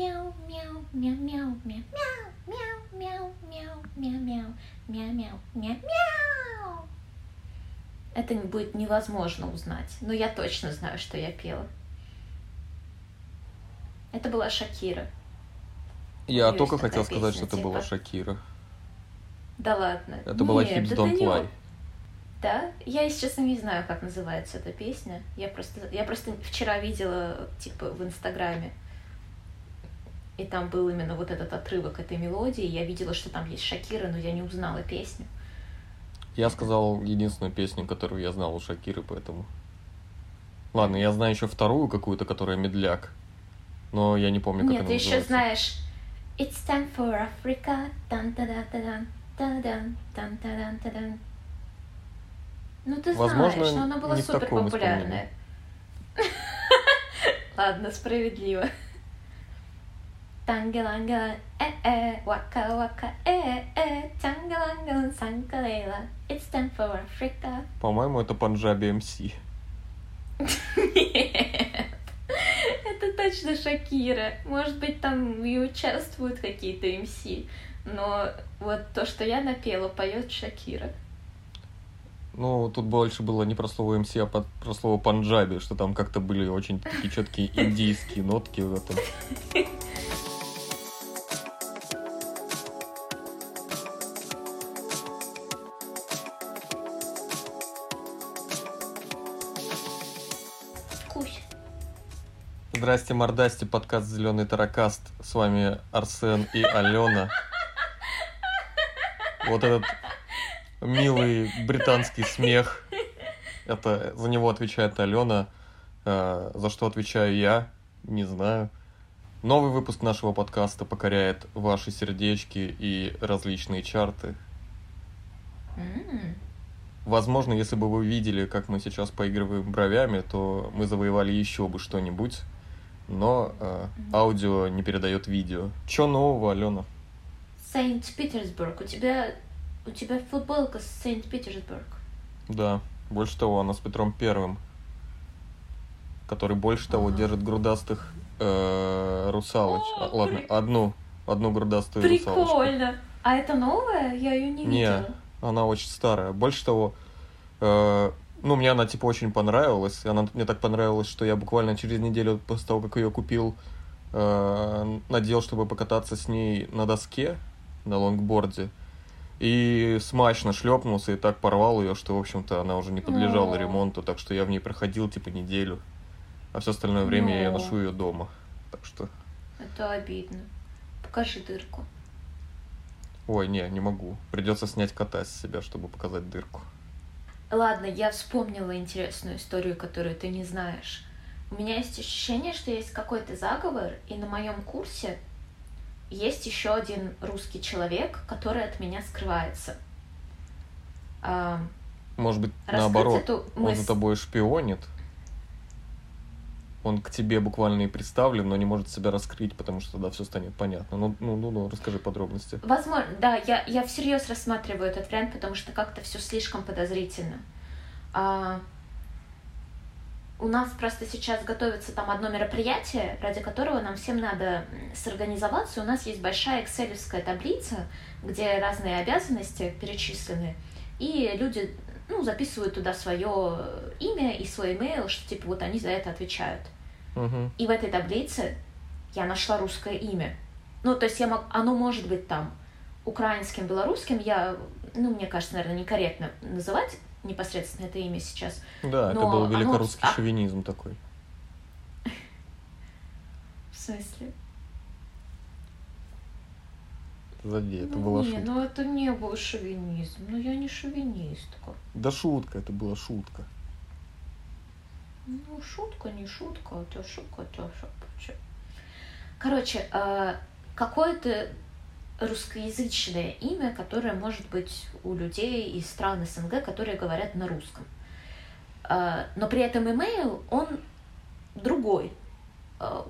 мяу, мяу, мяу, мяу, мяу, мяу, мяу, мяу, мяу, мяу, мяу, мяу, мяу, мяу. Это будет невозможно узнать, но я точно знаю, что я пела. Это была Шакира. Я Есть только хотел сказать, песня, что это была типа. Шакира. Да ладно. Это была Нет, Hips это Don't не Lie. Да? Я, если честно, не знаю, как называется эта песня. Я просто, я просто вчера видела, типа, в Инстаграме. И там был именно вот этот отрывок этой мелодии. Я видела, что там есть Шакира, но я не узнала песню. Я сказал единственную песню, которую я знал у Шакиры, поэтому... Ладно, я знаю еще вторую какую-то, которая медляк. Но я не помню, как Нет, она ты еще называется. знаешь It's time for Africa. Дан -да -да -да -дан, та-дан, дан -та -дан -та -дан. Ну ты Возможно, знаешь, но она была супер популярная. Ладно, справедливо. Тангелангела, э-э, вака-вака, э-э, тангелангела, санкалейла. It's time for Africa. По-моему, это Панджаби МС. Нет, это точно Шакира. Может быть, там и участвуют какие-то МС, но вот то, что я напела, поет Шакира. Ну, тут больше было не про слово МС, а про слово Панджаби, что там как-то были очень такие четкие индийские нотки в этом. Здрасте, мордасти, подкаст «Зеленый таракаст». С вами Арсен и Алена. Вот этот милый британский смех. Это за него отвечает Алена. э, За что отвечаю я, не знаю. Новый выпуск нашего подкаста покоряет ваши сердечки и различные чарты. Возможно, если бы вы видели, как мы сейчас поигрываем бровями, то мы завоевали еще бы что-нибудь. Но э, аудио не передает видео. Че нового, Алена? Санкт-Петербург. У тебя у тебя футболка с Санкт-Петербург. Да, больше того, она с Петром Первым, который больше того Ага. держит грудастых э, русалоч. О, А, ладно, при- одну, одну грудастую русалочку. Прикольно. А это новая? Я ее не Не. видела. Она очень старая. Больше того, э, ну, мне она, типа, очень понравилась. Она мне так понравилась, что я буквально через неделю после того, как ее купил, э, надел, чтобы покататься с ней на доске, на лонгборде. И смачно шлепнулся и так порвал ее, что, в общем-то, она уже не подлежала О. ремонту, так что я в ней проходил, типа, неделю. А все остальное время я Но. ношу ее дома. Так что, Это обидно. Покажи дырку. ой, не, не могу. Придется снять кота с себя, чтобы показать дырку. Ладно, я вспомнила интересную историю, которую ты не знаешь. У меня есть ощущение, что есть какой-то заговор, и на моем курсе есть еще один русский человек, который от меня скрывается. А, Может быть, раскрыть наоборот. эту Он мысль- за тобой шпионит. Он к тебе буквально и представлен, но не может себя раскрыть, потому что тогда все станет понятно. Ну, ну, ну, ну, расскажи подробности. Возможно, да, я, я всерьез рассматриваю этот вариант, потому что как-то все слишком подозрительно. А, у нас просто сейчас готовится там одно мероприятие, ради которого нам всем надо сорганизоваться. У нас есть большая экселевская таблица, где разные обязанности перечислены, и люди ну, записывают туда свое имя и свой имейл, что типа вот они за это отвечают. Мгм. И в этой таблице я нашла русское имя. Ну, то есть я мог, оно может быть там украинским, белорусским. Я, ну, мне кажется, наверное, некорректно называть непосредственно это имя сейчас. Да, это Но был оно- великорусский а- шовинизм такой. В смысле? Сзади, это Ну, была не, шутка. ну это не был шовинизм. Ну, я не шовинистка. Да шутка, это была шутка. Ну, шутка, не шутка, это шутка, это шутка. Короче, э, какое-то русскоязычное имя, которое может быть у людей из стран СНГ, которые говорят на русском. Э, Но при этом имейл, он другой. Э,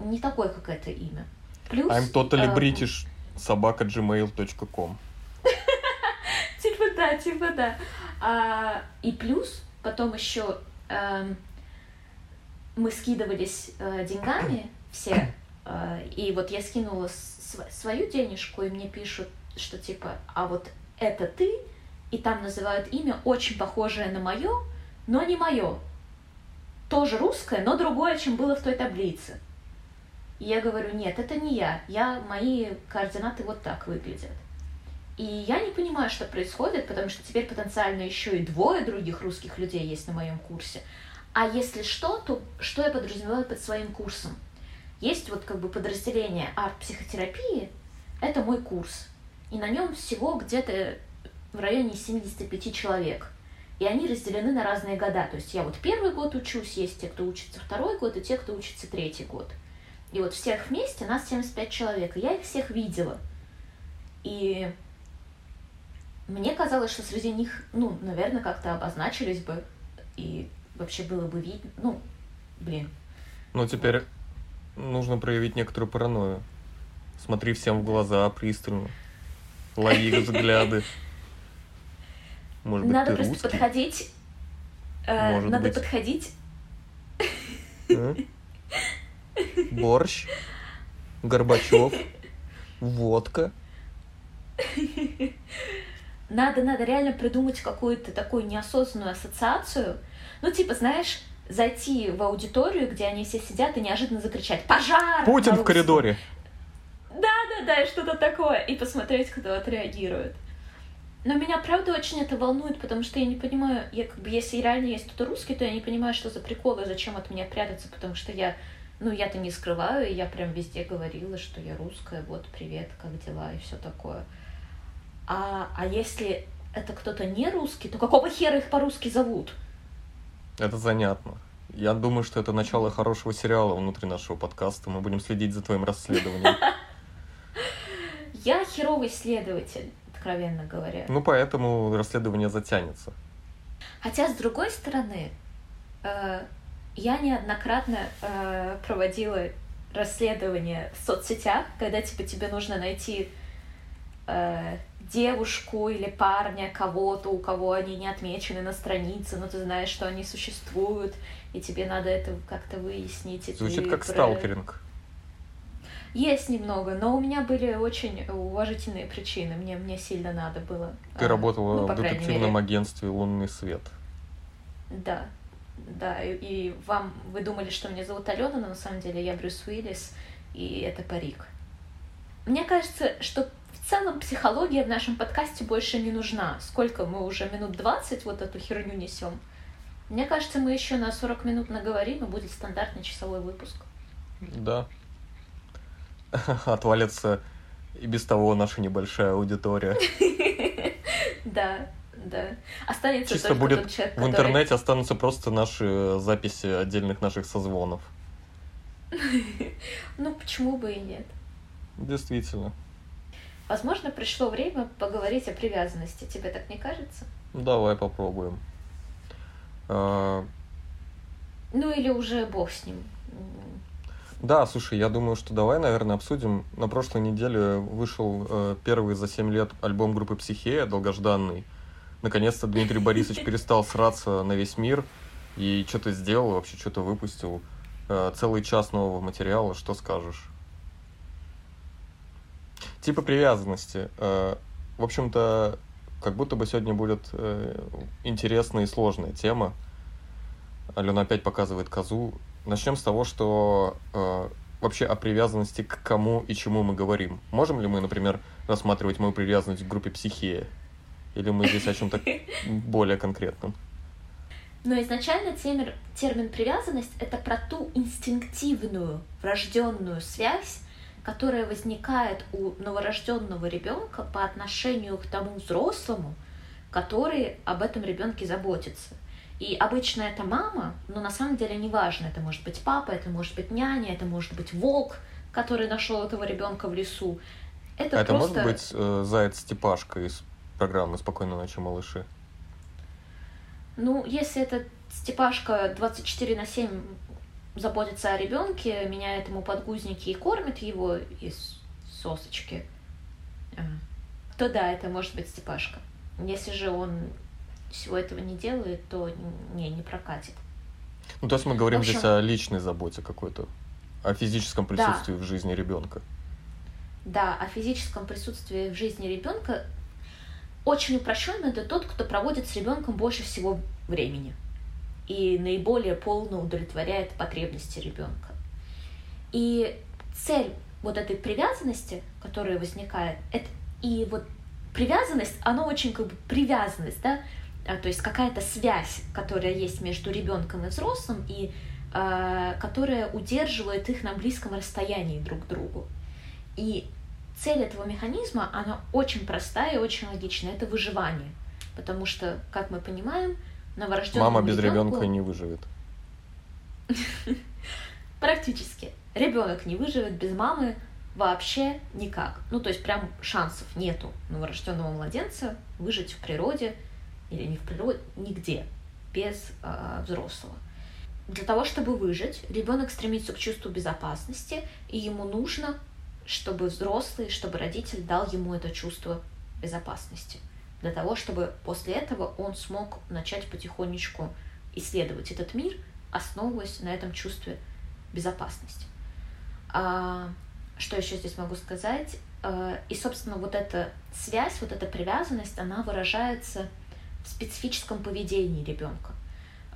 Не такой, как это имя. Плюс... I'm totally э, British, собака gmail.com. Типа да, типа да. А, и плюс потом еще эм, мы скидывались э, деньгами все, э, и вот я скинула св- свою денежку, и мне пишут, что типа, а вот это ты, и там называют имя очень похожее на мое, но не мое. Тоже русское, но другое, чем было в той таблице. И я говорю, нет, это не я, я, мои координаты вот так выглядят. И я не понимаю, что происходит, потому что теперь потенциально еще и двое других русских людей есть на моем курсе. А если что, то что я подразумеваю под своим курсом? Есть вот как бы подразделение арт-психотерапии, это мой курс. И на нем всего где-то в районе 75 человек. И они разделены на разные года. То есть я вот первый год учусь, есть те, кто учится второй год, и те, кто учится третий год. И вот всех вместе нас 75 человек. И я их всех видела. И мне казалось, что среди них, ну, наверное, как-то обозначились бы, и вообще было бы видно, ну, блин. Ну, теперь нужно проявить некоторую паранойю. Смотри всем в глаза пристально. Лови взгляды. Может быть, надо ты просто русский? подходить. Э, Может надо быть. подходить. А? Борщ. Горбачев. Водка. Надо, надо реально придумать какую-то такую неосознанную ассоциацию. Ну, типа, знаешь, зайти в аудиторию, где они все сидят, и неожиданно закричать «Пожар!» Путин в коридоре. Да-да-да, и что-то такое. И посмотреть, кто отреагирует. Но меня, правда, очень это волнует, потому что я не понимаю, я как бы, если реально есть кто-то русский, то я не понимаю, что за приколы, зачем от меня прятаться, потому что я, ну, я-то не скрываю, я прям везде говорила, что я русская, вот, привет, как дела, и все такое. А, а если это кто-то не русский, то какого хера их по-русски зовут? Это занятно. Я думаю, что это начало хорошего сериала внутри нашего подкаста. Мы будем следить за твоим расследованием. Я херовый следователь откровенно говоря. Ну, поэтому расследование затянется. Хотя, с другой стороны, э, я неоднократно э, проводила расследование в соцсетях, когда типа тебе нужно найти э, девушку или парня, кого-то, у кого они не отмечены на странице, но ты знаешь, что они существуют, и тебе надо это как-то выяснить. Звучит как про... сталкеринг. Есть немного, но у меня были очень уважительные причины. Мне, мне сильно надо было. Ты а, работала ну, в детективном мере. агентстве «Лунный свет». Да, да. И, и вам, вы думали, что меня зовут Алена, но на самом деле я Брюс Уиллис, и это парик. Мне кажется, что в целом психология в нашем подкасте больше не нужна. Сколько мы уже минут 20 вот эту херню несем. Мне кажется, мы еще на 40 минут наговорим, и будет стандартный часовой выпуск. Да, отвалится и без того наша небольшая аудитория. Да, да. Останется Чисто будет тот человек, в интернете останутся просто наши записи отдельных наших созвонов. Ну, почему бы и нет? Действительно. Возможно, пришло время поговорить о привязанности. Тебе так не кажется? Давай попробуем. А, ну или уже бог с ним. Да, слушай, я думаю, что давай, наверное, обсудим. На прошлой неделе вышел э, первый за 7 лет альбом группы «Психея», долгожданный. Наконец-то Дмитрий Борисович перестал сраться на весь мир и что-то сделал, вообще что-то выпустил. Э, целый час нового материала, что скажешь? Типа привязанности. Э, в общем-то, как будто бы сегодня будет э, интересная и сложная тема. Алена опять показывает козу. Начнем с того, что вообще о привязанности к кому и чему мы говорим. Можем ли мы, например, рассматривать мою привязанность к группе психия? Или мы здесь о чем-то более конкретном? Но изначально термин, термин привязанность это про ту инстинктивную, врожденную связь, которая возникает у новорожденного ребенка по отношению к тому взрослому, который об этом ребенке заботится. И обычно это мама, но на самом деле не важно. Это может быть папа, это может быть няня, это может быть волк, который нашел этого ребенка в лесу. Это, а просто... это может быть э, заяц Степашка из программы «Спокойной ночи, малыши»? Ну, если это Степашка 24 на 7 заботится о ребенке, меняет ему подгузники и кормит его из сосочки, э, то да, это может быть Степашка. Если же он всего этого не делает, то не, не прокатит. Ну, то есть мы говорим В общем- здесь о личной заботе какой-то, о физическом Да. присутствии в жизни ребенка. Да, о физическом присутствии в жизни ребенка очень упрощенно это тот, кто проводит с ребенком больше всего времени и наиболее полно удовлетворяет потребности ребенка. И цель вот этой привязанности, которая возникает, это и вот привязанность, она очень как бы привязанность, да, А, то есть какая-то связь, которая есть между ребенком и взрослым, и а, которая удерживает их на близком расстоянии друг к другу. И цель этого механизма, она очень простая и очень логичная, это выживание. Потому что, как мы понимаем, новорожденному Мама без ребенку ребенка не выживет. практически ребенок не выживет без мамы вообще никак. Ну, то есть прям шансов нету новорожденного младенца выжить в природе или не в природе, нигде, без э, взрослого. Для того, чтобы выжить, ребенок стремится к чувству безопасности, и ему нужно, чтобы взрослый, чтобы родитель дал ему это чувство безопасности. Для того, чтобы после этого он смог начать потихонечку исследовать этот мир, основываясь на этом чувстве безопасности. А, что еще здесь могу сказать? А, и, собственно, вот эта связь, вот эта привязанность, она выражается в специфическом поведении ребенка.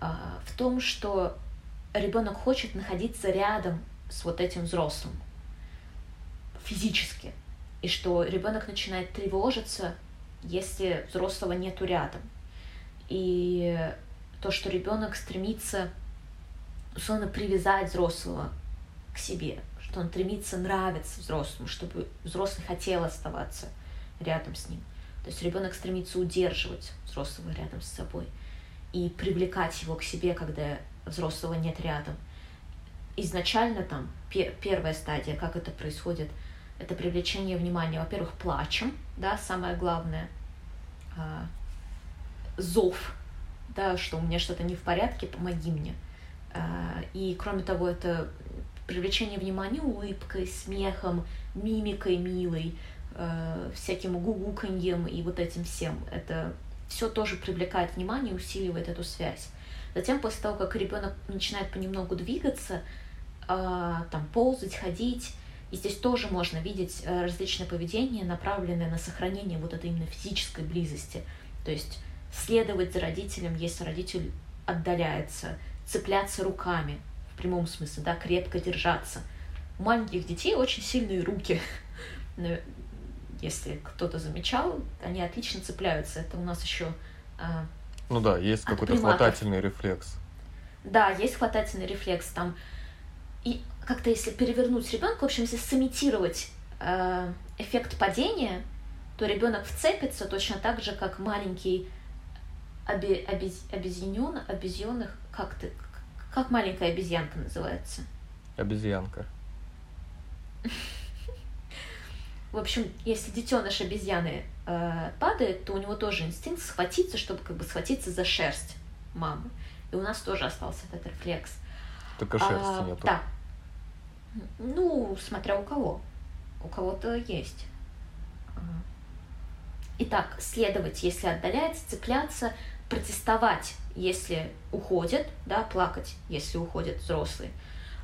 А, в том, что ребенок хочет находиться рядом с вот этим взрослым физически. И что ребенок начинает тревожиться, если взрослого нету рядом. И то, что ребенок стремится условно привязать взрослого к себе, что он стремится нравиться взрослому, чтобы взрослый хотел оставаться рядом с ним. То есть ребенок стремится удерживать взрослого рядом с собой и привлекать его к себе, когда взрослого нет рядом. Изначально там пе- первая стадия, как это происходит, это привлечение внимания, во-первых, плачем, да, самое главное, а, зов, да, что у меня что-то не в порядке, помоги мне. А, И кроме того, это привлечение внимания улыбкой, смехом, мимикой милой, э, всяким гугуканьем и вот этим всем. Это все тоже привлекает внимание, усиливает эту связь. Затем, после того, как ребенок начинает понемногу двигаться, а, там ползать, ходить, и здесь тоже можно видеть э, различные поведения, направленные на сохранение вот этой именно физической близости. То есть следовать за родителем, если родитель отдаляется, цепляться руками, в прямом смысле, да, крепко держаться. У маленьких детей очень сильные руки. Если кто-то замечал, они отлично цепляются. Это у нас еще а, Ну да, есть какой-то хватательный рефлекс. Да, есть хватательный рефлекс там. И как-то если перевернуть ребенка, в общем, если сымитировать э, эффект падения, то ребенок вцепится точно так же, как маленький оби, обез, обезьянен, обезьянных, как ты, как маленькая обезьянка называется. Обезьянка. В общем, если детеныш обезьяны э, падает, то у него тоже инстинкт схватиться, чтобы как бы схватиться за шерсть мамы. И у нас тоже остался этот рефлекс. Только шерсти А, нету. Да. Ну, смотря у кого. У кого-то есть. А. Итак, следовать, если отдаляется, цепляться, протестовать, если уходит, да, плакать, если уходит взрослый,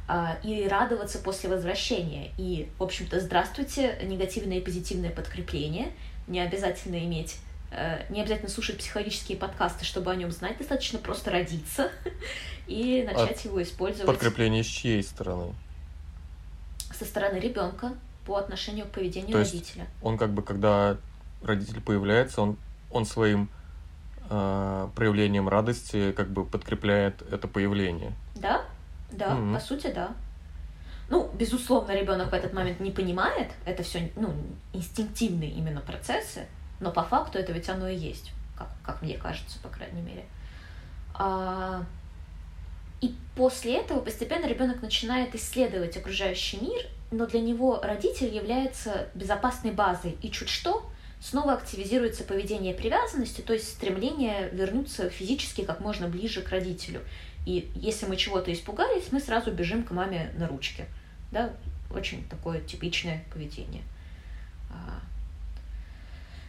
а, и радоваться после возвращения. И, в общем-то, здравствуйте, негативное и позитивное подкрепление. Не обязательно иметь э, не обязательно слушать психологические подкасты, чтобы о нем знать, достаточно просто родиться и начать его использовать Подкрепление с чьей стороны? Со стороны ребенка по отношению к поведению То есть родителя. Он как бы, когда родитель появляется, он, он своим э, проявлением радости как бы подкрепляет это появление. Да, да, Мгм. по сути, да. Ну, безусловно, ребенок в этот момент не понимает, это все ну, инстинктивные именно процессы, но по факту это ведь оно и есть, как, как мне кажется, по крайней мере. А, и после этого постепенно ребенок начинает исследовать окружающий мир, но для него родитель является безопасной базой. И чуть что, снова активизируется поведение привязанности, то есть стремление вернуться физически как можно ближе к родителю. И если мы чего-то испугались, мы сразу бежим к маме на ручке. Да, очень такое типичное поведение.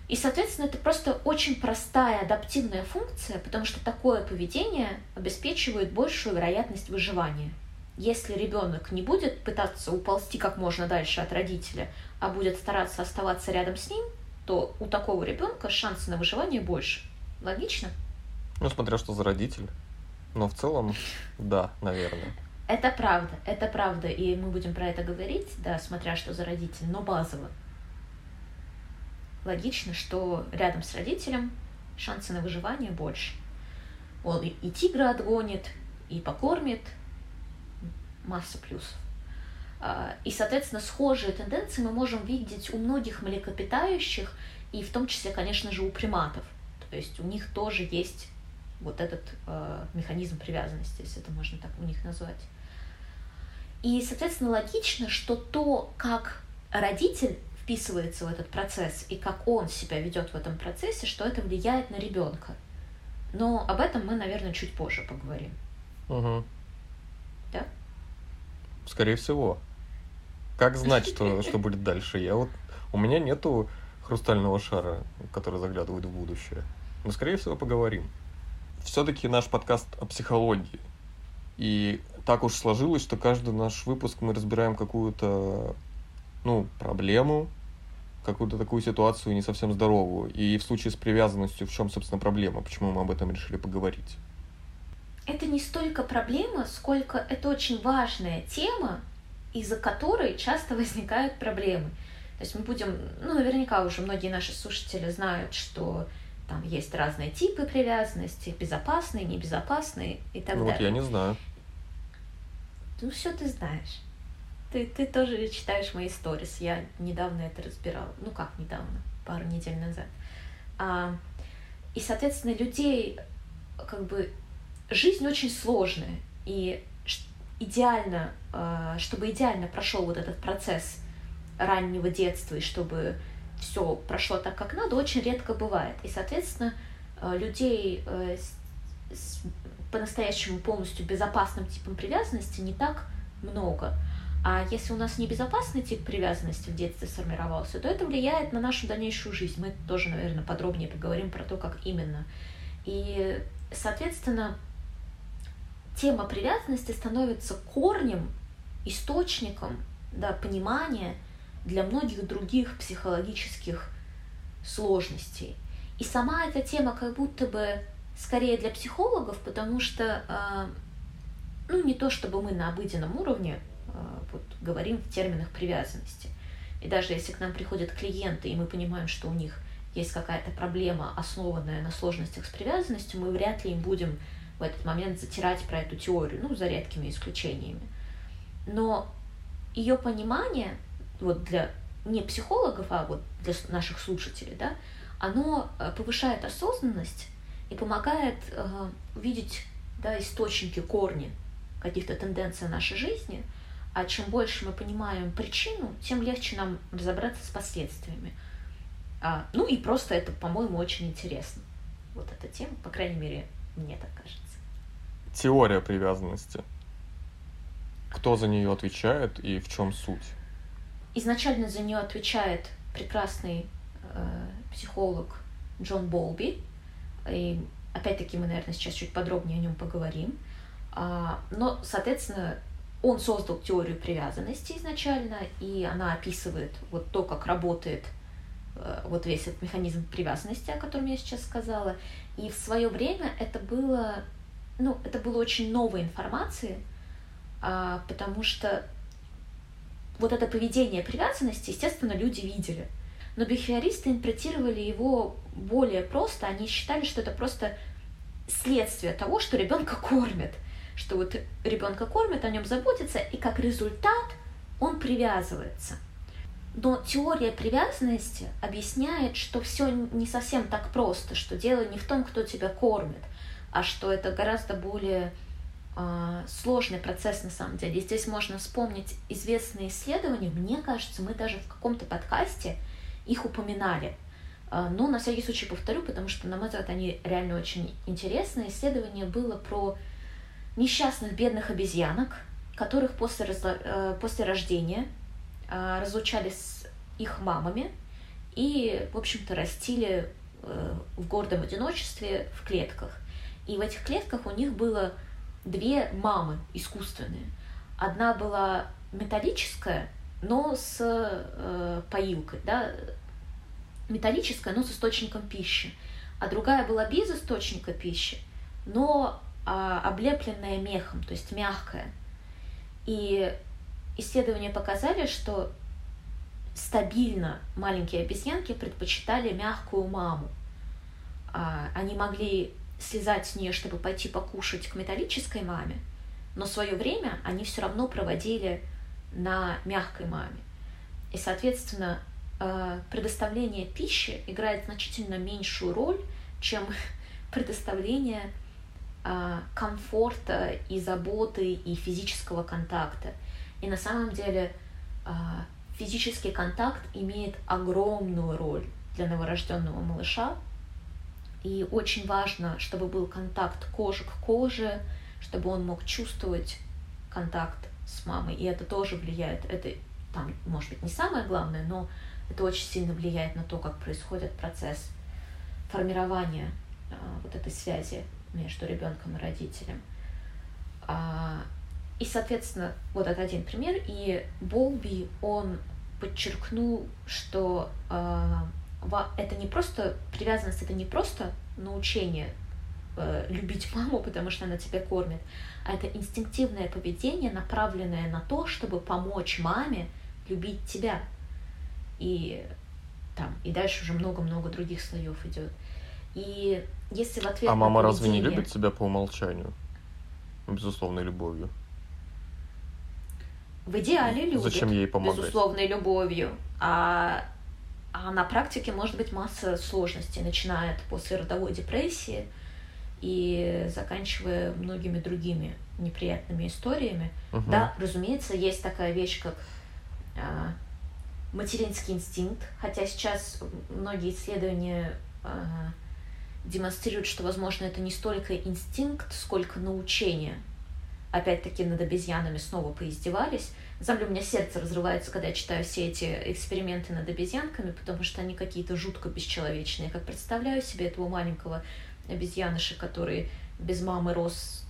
И, соответственно, это просто очень простая адаптивная функция, потому что такое поведение обеспечивает большую вероятность выживания. Если ребенок не будет пытаться уползти как можно дальше от родителя, а будет стараться оставаться рядом с ним, то у такого ребенка шансы на выживание больше. Логично? Ну, смотря что за родитель. Но в целом, да, наверное. Это правда, это правда, и мы будем про это говорить, да, смотря что за родитель, но базово. Логично, что рядом с родителем шансы на выживание больше. Он и тигра отгонит, и покормит, масса плюсов. А, и, соответственно, схожие тенденции мы можем видеть у многих млекопитающих, и в том числе, конечно же, у приматов. То есть у них тоже есть вот этот э, механизм привязанности, если это можно так у них назвать. И, соответственно, логично, что то, как родитель вписывается в этот процесс и как он себя ведет в этом процессе, что это влияет на ребенка. Но об этом мы, наверное, чуть позже поговорим. Угу. Да? Скорее всего. Как знать, что, что будет дальше? Я вот... У меня нету хрустального шара, который заглядывает в будущее. Но, скорее всего, поговорим. Все-таки наш подкаст о психологии. И так уж сложилось, что каждый наш выпуск мы разбираем какую-то ну, проблему, какую-то такую ситуацию не совсем здоровую. И в случае с привязанностью, в чем, собственно, проблема? Почему мы об этом решили поговорить? Это не столько проблема, сколько это очень важная тема, из-за которой часто возникают проблемы. То есть мы будем, ну, наверняка уже многие наши слушатели знают, что там есть разные типы привязанности, безопасные, небезопасные и так ну, далее. Вот я не знаю. Ну, все ты знаешь. Ты, ты тоже читаешь мои сторис. Я недавно это разбирала. Ну, как недавно? Пару недель назад. А, и, соответственно, людей, как бы, жизнь очень сложная. И идеально, а, чтобы идеально прошел вот этот процесс раннего детства, и чтобы все прошло так, как надо, очень редко бывает. И, соответственно, а, людей э, с по-настоящему полностью безопасным типом привязанности не так много. А если у нас небезопасный тип привязанности в детстве сформировался, то это влияет на нашу дальнейшую жизнь. Мы тоже, наверное, подробнее поговорим про то, как именно. И, соответственно, тема привязанности становится корнем, источником да, понимания для многих других психологических сложностей. И сама эта тема как будто бы скорее для психологов, потому что, а, ну, не то чтобы мы на обыденном уровне вот, говорим в терминах привязанности. И даже если к нам приходят клиенты, и мы понимаем, что у них есть какая-то проблема, основанная на сложностях с привязанностью, мы вряд ли им будем в этот момент затирать про эту теорию, ну, за редкими исключениями. Но ее понимание вот для не психологов, а вот для наших слушателей, да, оно э, повышает осознанность и помогает э, увидеть да, источники, корни каких-то тенденций нашей жизни. А чем больше мы понимаем причину, тем легче нам разобраться с последствиями. А, ну и просто это, по-моему, очень интересно. Вот эта тема, по крайней мере, мне так кажется. Теория привязанности. Кто за нее отвечает и в чем суть? Изначально за нее отвечает прекрасный э, психолог Джон Болби, и опять-таки мы, наверное, сейчас чуть подробнее о нем поговорим. А, но, соответственно, он создал теорию привязанности изначально, и она описывает вот то, как работает э, вот весь этот механизм привязанности, о котором я сейчас сказала. И в свое время это было, ну, это было очень новой информацией, а, потому что вот это поведение привязанности, естественно, люди видели – но бихевиористы интерпретировали его более просто. Они считали, что это просто следствие того, что ребенка кормят. Что вот ребенка кормят, о нем заботятся, и как результат он привязывается. Но теория привязанности объясняет, что все не совсем так просто, что дело не в том, кто тебя кормит, а что это гораздо более э, сложный процесс на самом деле. И здесь можно вспомнить известные исследования. Мне кажется, мы даже в каком-то подкасте их упоминали. А, но на всякий случай повторю, потому что, на мой взгляд, они реально очень интересные. Исследование было про несчастных бедных обезьянок, которых после. Э, после рождения а, разлучали с их мамами, и, в общем-то, растили э, в гордом одиночестве в клетках. И в этих клетках у них было две мамы искусственные. Одна была металлическая, но с э, поилкой, да, металлическая, но с источником пищи. А другая была без источника пищи, но э, облепленная мехом, то есть мягкая. И исследования показали, что стабильно маленькие обезьянки предпочитали мягкую маму. А, они могли слезать с нее, чтобы пойти покушать к металлической маме, но свое время они все равно проводили на мягкой маме. И, соответственно, э, предоставление пищи играет значительно меньшую роль, чем предоставление комфорта и заботы и физического контакта. И на самом деле э, физический контакт имеет огромную роль для новорожденного малыша, и очень важно, чтобы был контакт кожи к коже, чтобы он мог чувствовать контакт с мамой. И это тоже влияет. Это там, может быть, не самое главное, но это очень сильно влияет на то, как происходит процесс формирования а, вот этой связи между ребенком и родителем. А, и, соответственно, вот это один пример. И Болби, он подчеркнул, что а, это не просто привязанность, это не просто научение э, любить маму, потому что она тебя кормит, а это инстинктивное поведение, направленное на то, чтобы помочь маме любить тебя. И там, и дальше уже много-много других слоев идет. И если в ответ А мама поведение... разве не любит тебя по умолчанию? Безусловной любовью. В идеале любит. Зачем ей помогать? Безусловной любовью. А а на практике может быть масса сложностей, начиная от послеродовой депрессии и заканчивая многими другими неприятными историями. Угу. Да, разумеется, есть такая вещь, как а, материнский инстинкт, хотя сейчас многие исследования а, демонстрируют, что, возможно, это не столько инстинкт, сколько научение. Опять-таки над обезьянами снова поиздевались, на у меня сердце разрывается, когда я читаю все эти эксперименты над обезьянками, потому что они какие-то жутко бесчеловечные. Как представляю себе этого маленького обезьяныша, который без мамы рос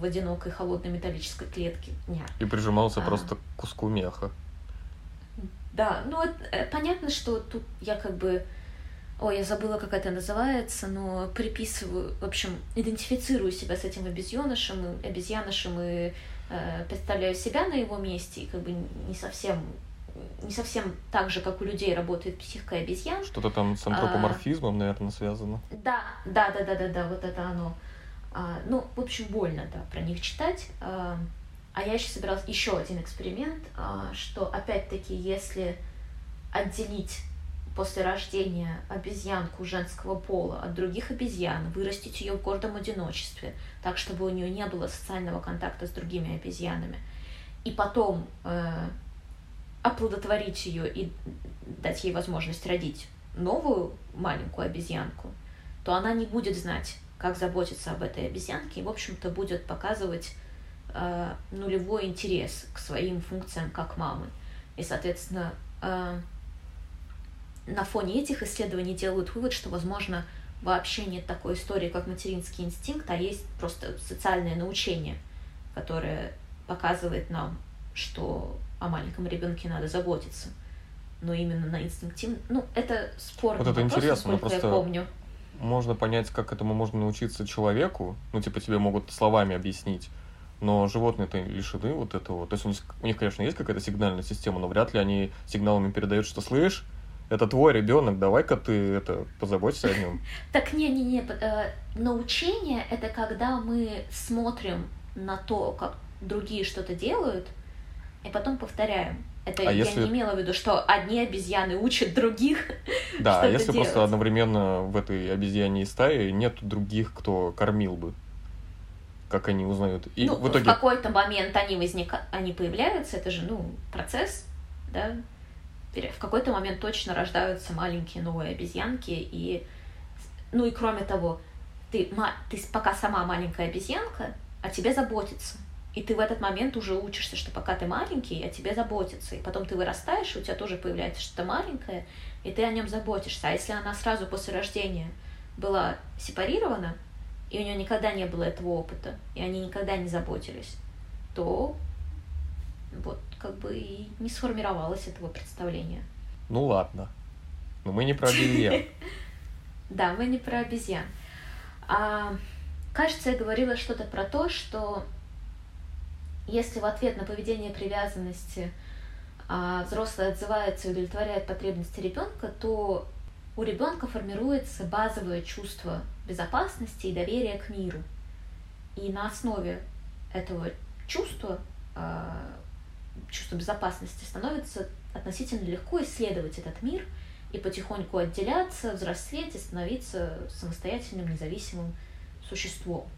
в одинокой холодной металлической клетке. Нет. И прижимался а... просто к куску меха. Да, ну это, понятно, что тут я как бы... Ой, я забыла, как это называется, но приписываю, в общем, идентифицирую себя с этим обезьянышем, обезьянышем и Э, представляю себя на его месте и как бы не совсем не совсем так же, как у людей работает психика обезьян. Что-то там с антропоморфизмом, а, наверное, связано. Да, да, да, да, да, да, вот это оно. А, ну, в общем, больно, да, про них читать. А, а я еще собиралась еще один эксперимент, а, что опять-таки, если отделить после рождения обезьянку женского пола от других обезьян, вырастить ее в гордом одиночестве, так, чтобы у нее не было социального контакта с другими обезьянами, и потом э, оплодотворить ее и дать ей возможность родить новую маленькую обезьянку, то она не будет знать, как заботиться об этой обезьянке, и, в общем-то, будет показывать э, нулевой интерес к своим функциям как мамы. И, соответственно, э, на фоне этих исследований делают вывод, что, возможно, вообще нет такой истории, как материнский инстинкт, а есть просто социальное научение, которое показывает нам, что о маленьком ребенке надо заботиться. Но именно на инстинктивном... Ну, это спорный вот это вопрос, интересно, насколько просто я помню. Можно понять, как этому можно научиться человеку. Ну, типа, тебе могут словами объяснить. Но животные-то лишены вот этого. То есть у них, у них, конечно, есть какая-то сигнальная система, но вряд ли они сигналами передают, что слышь, это твой ребенок, давай-ка ты это позаботься о нем. Так не-не-не, э, научение это когда мы смотрим на то, как другие что-то делают, и потом повторяем. Это а я если... не имела в виду, что одни обезьяны учат других. Да, а если делать. просто одновременно в этой обезьяне стае нет других, кто кормил бы, как они узнают. И ну, в итоге. В какой-то момент они возникают, они появляются, это же ну процесс, да в какой-то момент точно рождаются маленькие новые обезьянки, и, ну и кроме того, ты, ты пока сама маленькая обезьянка, о тебе заботится. И ты в этот момент уже учишься, что пока ты маленький, о тебе заботятся. И потом ты вырастаешь, у тебя тоже появляется что-то маленькое, и ты о нем заботишься. А если она сразу после рождения была сепарирована, и у нее никогда не было этого опыта, и они никогда не заботились, то вот как бы и не сформировалось этого представления. Ну ладно. Но мы не про обезьян. Да, мы не про обезьян. А, кажется, я говорила что-то про то, что если в ответ на поведение привязанности а, взрослый отзывается и удовлетворяет потребности ребенка, то у ребенка формируется базовое чувство безопасности и доверия к миру. И на основе этого чувства, чувства безопасности, становится относительно легко исследовать этот мир – и потихоньку отделяться, взрослеть и становиться самостоятельным, независимым существом.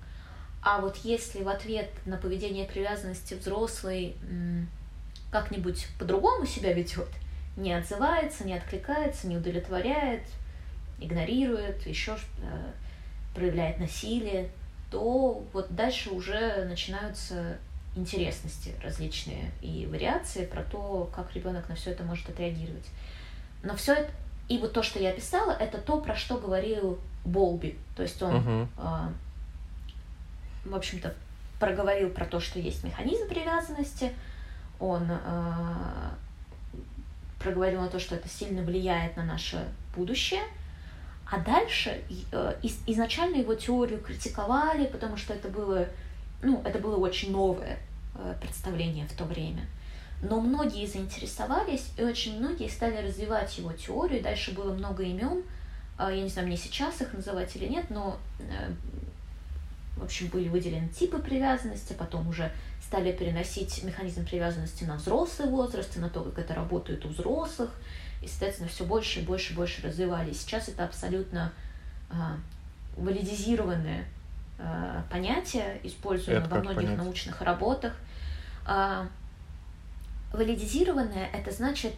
А вот если в ответ на поведение привязанности взрослый как-нибудь по-другому себя ведет, не отзывается, не откликается, не удовлетворяет, игнорирует, еще э, проявляет насилие, то вот дальше уже начинаются интересности различные и вариации про то, как ребенок на все это может отреагировать. Но все это, и вот то, что я описала, это то, про что говорил Болби. То есть он, uh-huh. э, в общем-то, проговорил про то, что есть механизм привязанности, он э, проговорил на то, что это сильно влияет на наше будущее. А дальше э, из, изначально его теорию критиковали, потому что это было, ну, это было очень новое э, представление в то время. Но многие заинтересовались, и очень многие стали развивать его теорию. Дальше было много имен. А, я не знаю, мне сейчас их называть или нет, но э, в общем, были выделены типы привязанности, потом уже стали переносить механизм привязанности на взрослый возраст, и на то, как это работает у взрослых. И, соответственно, все больше и больше и больше развивали. сейчас это абсолютно а, валидизированное а, понятие, используемое во многих понять? научных работах. А, Валидизированное – это значит,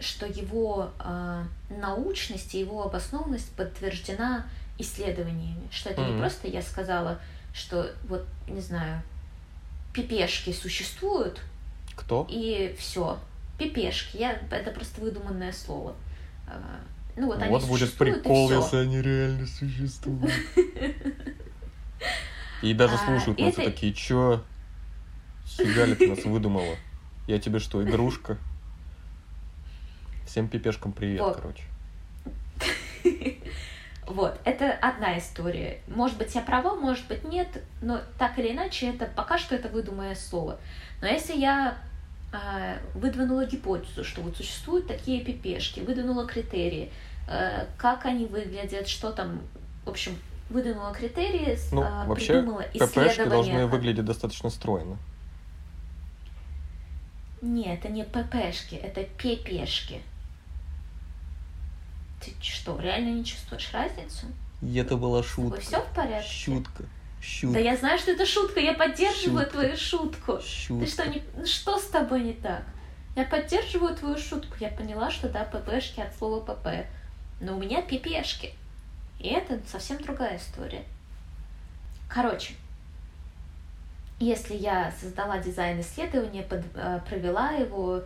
что его э, научность и его обоснованность подтверждена исследованиями. Что это mm-hmm. не просто я сказала, что вот, не знаю, пипешки существуют. Кто? И все. Пипешки. Я, это просто выдуманное слово. Э, ну вот, вот они будет прикол, если они реально существуют. И даже а, слушают нас такие, чё? Фига ты нас выдумала? Я тебе что, игрушка? Всем пипешкам привет, вот. короче. Вот, это одна история. Может быть, я права, может быть, нет, но так или иначе, это пока что это выдуманное слово. Но если я э, выдвинула гипотезу, что вот существуют такие пипешки, выдвинула критерии, э, как они выглядят, что там, в общем, выдвинула критерии, ну, э, вообще, придумала исследования. ППшки должны выглядеть достаточно стройно. Нет, это не ППшки, это пепешки. Ты что, реально не чувствуешь разницу? И это была шутка. все в порядке? Шутка. Шутка. Да я знаю, что это шутка, я поддерживаю шутка. твою шутку. Шутка. Ты что, не... что с тобой не так? Я поддерживаю твою шутку. Я поняла, что да, ППшки от слова ПП. Но у меня пипешки. И это совсем другая история. Короче, если я создала дизайн исследования, под, э, провела его,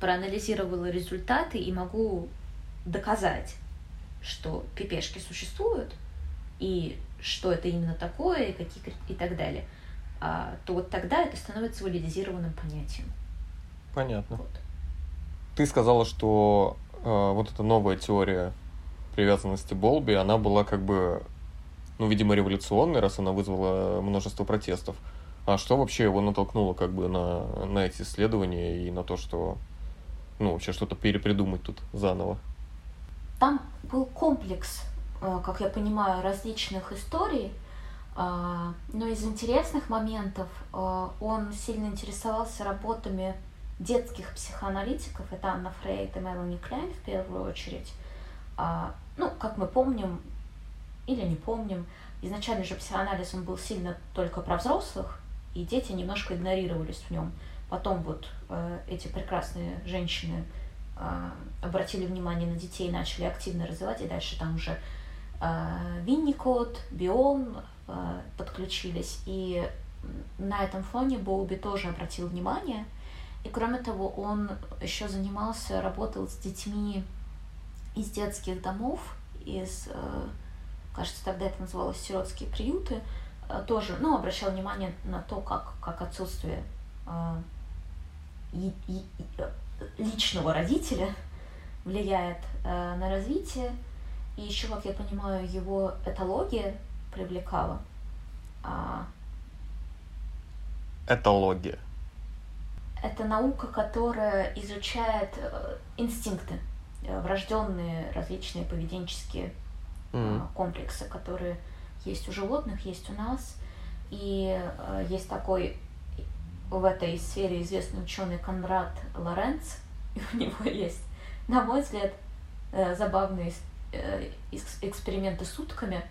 проанализировала результаты и могу доказать, что пипешки существуют, и что это именно такое, и, какие, и так далее, а, то вот тогда это становится валидизированным понятием. Понятно. Вот. Ты сказала, что э, вот эта новая теория привязанности Болби, она была как бы, ну, видимо, революционной, раз она вызвала множество протестов. А что вообще его натолкнуло как бы на, на эти исследования и на то, что ну, вообще что-то перепридумать тут заново? Там был комплекс, э, как я понимаю, различных историй, э, но из интересных моментов э, он сильно интересовался работами детских психоаналитиков, это Анна Фрейд и Мелани Кляйн в первую очередь. А, ну, как мы помним или не помним, изначально же психоанализ он был сильно только про взрослых, и дети немножко игнорировались в нем. Потом вот э, эти прекрасные женщины э, обратили внимание на детей и начали активно развивать, и дальше там уже э, Винникот, Бион подключились, и на этом фоне Боуби тоже обратил внимание. И кроме того, он еще занимался, работал с детьми из детских домов, из, э, кажется, тогда это называлось сиротские приюты, э, тоже, ну, обращал внимание на то, как, как отсутствие э, и, и, личного родителя влияет на развитие. И еще, как я понимаю, его этология привлекала. А, Этология. Это наука, которая изучает инстинкты Э, врожденные различные поведенческие mm. комплексы, которые есть у животных, есть у нас. И э, есть такой в этой сфере известный ученый Конрад Лоренц, и у него есть, на мой взгляд, э, забавные эксперименты с утками.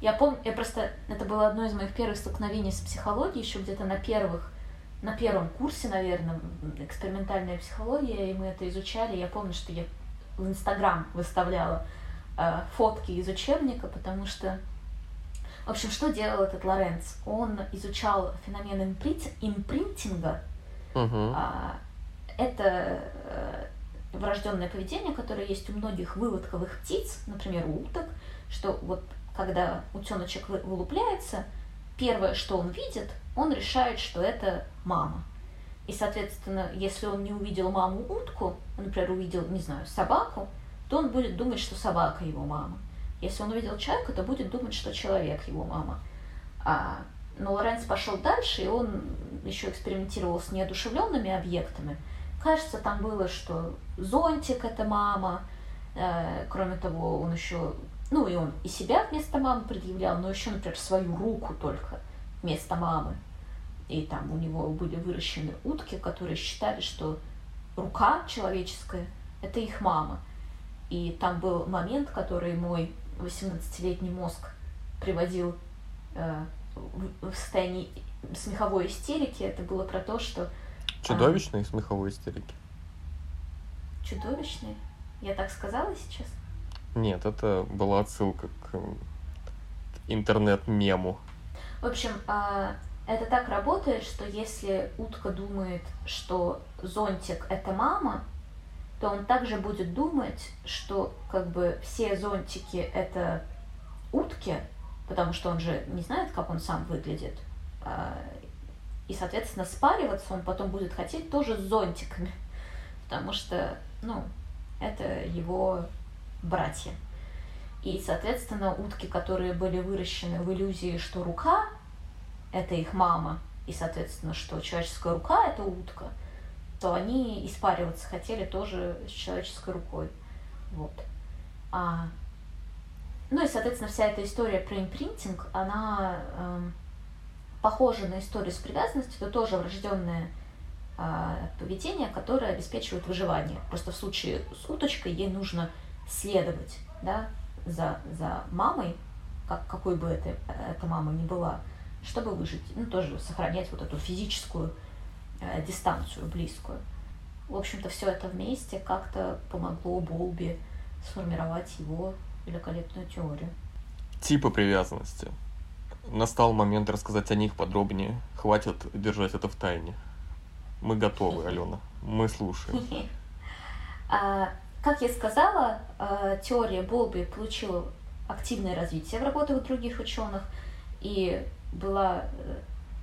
Я помню, я просто, это было одно из моих первых столкновений с психологией, еще где-то на первых, на первом курсе, наверное, экспериментальная психология, и мы это изучали. Я помню, что я в Инстаграм выставляла э, фотки из учебника, потому что, в общем, что делал этот Лоренц? Он изучал феномен импринт, импринтинга. Uh-huh. А, это э, врожденное поведение, которое есть у многих выводковых птиц, например, у уток, что вот когда утеночек вылупляется, первое, что он видит, он решает, что это мама. И, соответственно, если он не увидел маму-утку, например, увидел, не знаю, собаку, то он будет думать, что собака его мама. Если он увидел человека, то будет думать, что человек его мама. А, но Лоренц пошел дальше, и он еще экспериментировал с неодушевленными объектами. Кажется, там было, что зонтик это мама. Э, кроме того, он еще, ну и он и себя вместо мамы предъявлял, но еще, например, свою руку только вместо мамы и там у него были выращены утки, которые считали, что рука человеческая – это их мама. И там был момент, который мой 18-летний мозг приводил э, в, состоянии смеховой истерики. Это было про то, что... Чудовищной а, смеховой истерики? Чудовищной? Я так сказала сейчас? Нет, это была отсылка к интернет-мему. В общем, а, это так работает, что если утка думает, что зонтик это мама, то он также будет думать, что как бы все зонтики это утки, потому что он же не знает, как он сам выглядит. А, и, соответственно, спариваться он потом будет хотеть тоже с зонтиками, потому что, ну, это его братья. И, соответственно, утки, которые были выращены в иллюзии, что рука это их мама, и, соответственно, что человеческая рука — это утка, то они испариваться хотели тоже с человеческой рукой. Вот. А, ну и, соответственно, вся эта история про импринтинг, она э, похожа на историю с привязанностью, это тоже врожденное э, поведение, которое обеспечивает выживание. Просто в случае с уточкой ей нужно следовать да, за, за мамой, как, какой бы это, эта мама ни была, чтобы выжить, ну, тоже сохранять вот эту физическую э, дистанцию близкую. В общем-то, все это вместе как-то помогло Болби сформировать его великолепную теорию. Типы привязанности. Настал момент рассказать о них подробнее. Хватит держать это в тайне. Мы готовы, Алена. Мы слушаем. А, как я сказала, э, теория Болби получила активное развитие в работах других ученых, и была э,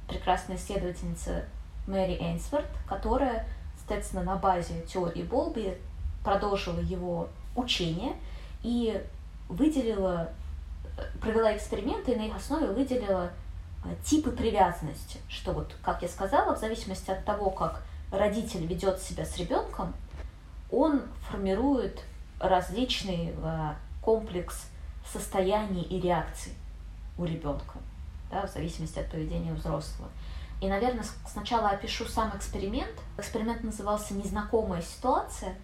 прекрасная исследовательница Мэри Эйнсворт, которая, соответственно, на базе теории Болби продолжила его учение и выделила, э, провела эксперименты и на их основе выделила э, типы привязанности, что вот, как я сказала, в зависимости от того, как родитель ведет себя с ребенком, он формирует различный комплекс состояний и реакций у ребенка да, в зависимости от поведения взрослого. И, наверное, сначала опишу сам эксперимент. Эксперимент назывался «Незнакомая ситуация»,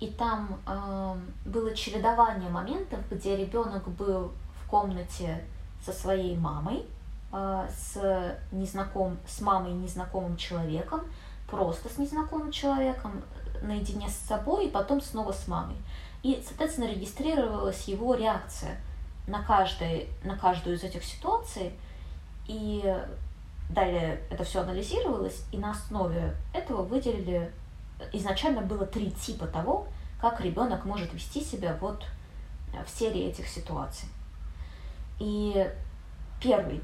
и там э, было чередование моментов, где ребенок был в комнате со своей мамой, э, с, незнаком, с мамой незнакомым человеком, просто с незнакомым человеком, наедине с собой, и потом снова с мамой. И, соответственно, регистрировалась его реакция – на, каждой, на каждую из этих ситуаций. И далее это все анализировалось, и на основе этого выделили, изначально было три типа того, как ребенок может вести себя вот в серии этих ситуаций. И первый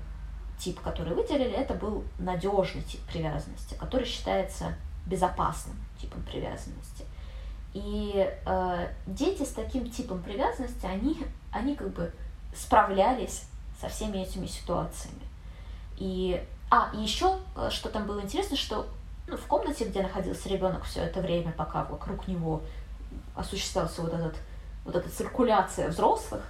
тип, который выделили, это был надежный тип привязанности, который считается безопасным типом привязанности. И э, дети с таким типом привязанности, они, они как бы справлялись со всеми этими ситуациями. И, а, и еще, э, что там было интересно, что ну, в комнате, где находился ребенок все это время, пока вокруг него осуществлялся вот этот, вот эта циркуляция взрослых,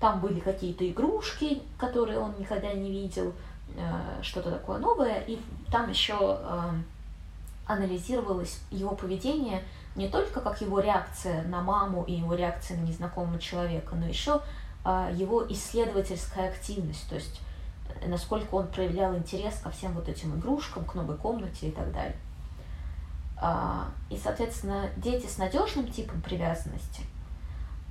там были какие-то игрушки, которые он никогда не видел, э, что-то такое новое, и там еще э, анализировалось его поведение не только как его реакция на маму и его реакция на незнакомого человека, но еще его исследовательская активность, то есть насколько он проявлял интерес ко всем вот этим игрушкам, к новой комнате и так далее. И, соответственно, дети с надежным типом привязанности –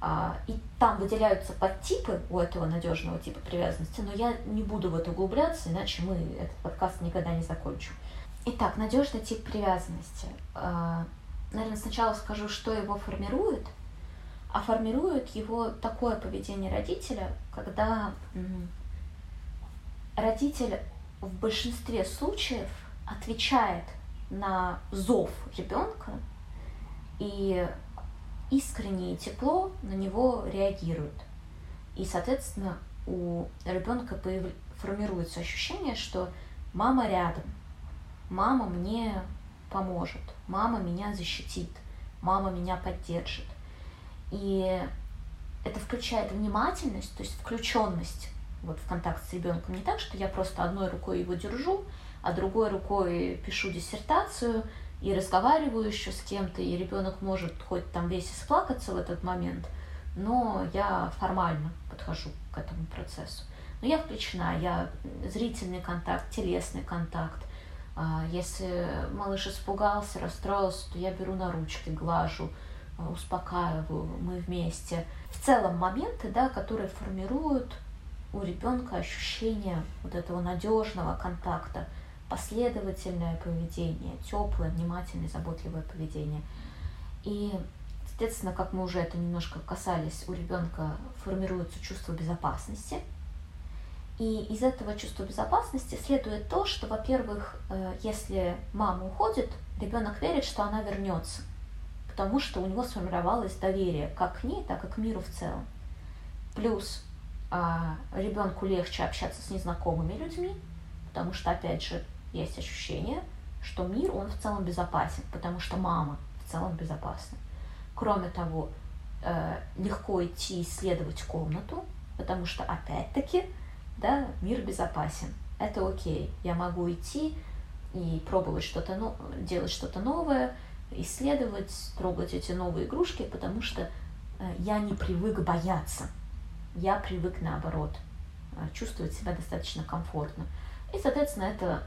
а, и там выделяются подтипы у этого надежного типа привязанности, но я не буду в это углубляться, иначе мы этот подкаст никогда не закончим. Итак, надежный тип привязанности. А, наверное, сначала скажу, что его формирует. А формирует его такое поведение родителя, когда родитель в большинстве случаев отвечает на зов ребенка и искренне тепло на него реагируют. И, соответственно, у ребенка появ... формируется ощущение, что мама рядом, мама мне поможет, мама меня защитит, мама меня поддержит. И это включает внимательность, то есть включенность вот в контакт с ребенком. Не так, что я просто одной рукой его держу, а другой рукой пишу диссертацию, и разговариваю еще с кем-то, и ребенок может хоть там весь исплакаться в этот момент, но я формально подхожу к этому процессу. Но я включена, я зрительный контакт, телесный контакт. А, если малыш испугался, расстроился, то я беру на ручки, глажу, успокаиваю, мы вместе. В целом моменты, да, которые формируют у ребенка ощущение вот этого надежного контакта – последовательное поведение, теплое, внимательное, заботливое поведение. И, соответственно, как мы уже это немножко касались, у ребенка формируется чувство безопасности. И из этого чувства безопасности следует то, что, во-первых, э, если мама уходит, ребенок верит, что она вернется, потому что у него сформировалось доверие как к ней, так и к миру в целом. Плюс а, ребенку легче общаться с незнакомыми людьми, потому что, опять же, есть ощущение, что мир, он в целом безопасен, потому что мама в целом безопасна. Кроме того, э, легко идти исследовать комнату, потому что, опять-таки, да, мир безопасен. Это окей. Я могу идти и пробовать что-то, делать что-то новое, исследовать, трогать эти новые игрушки, потому что э, я не привык бояться. Я привык, наоборот, э, чувствовать себя достаточно комфортно. И, соответственно, это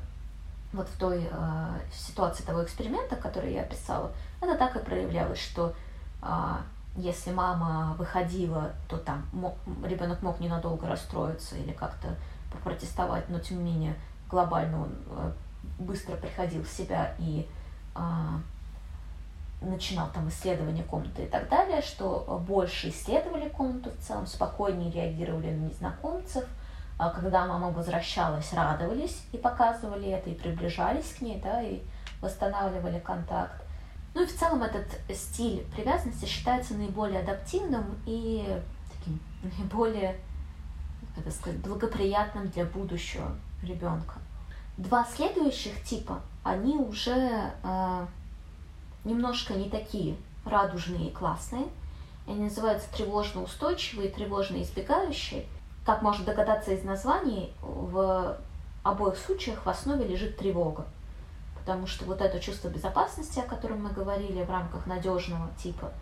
вот в той э, ситуации того эксперимента, который я описала, это так и проявлялось, что э, если мама выходила, то там ребенок мог ненадолго расстроиться или как-то попротестовать, но тем не менее глобально он э, быстро приходил в себя и э, начинал там исследование комнаты и так далее, что больше исследовали комнату в целом, спокойнее реагировали на незнакомцев – а когда мама возвращалась, радовались и показывали это, и приближались к ней, да, и восстанавливали контакт. Ну и в целом этот стиль привязанности считается наиболее адаптивным и таким наиболее, как это сказать, благоприятным для будущего ребенка. Два следующих типа, они уже э, немножко не такие радужные и классные. Они называются тревожно-устойчивые тревожно-избегающие. Как можно догадаться из названий, в обоих случаях в основе лежит тревога. Потому что вот это чувство безопасности, о котором мы говорили в рамках надежного типа,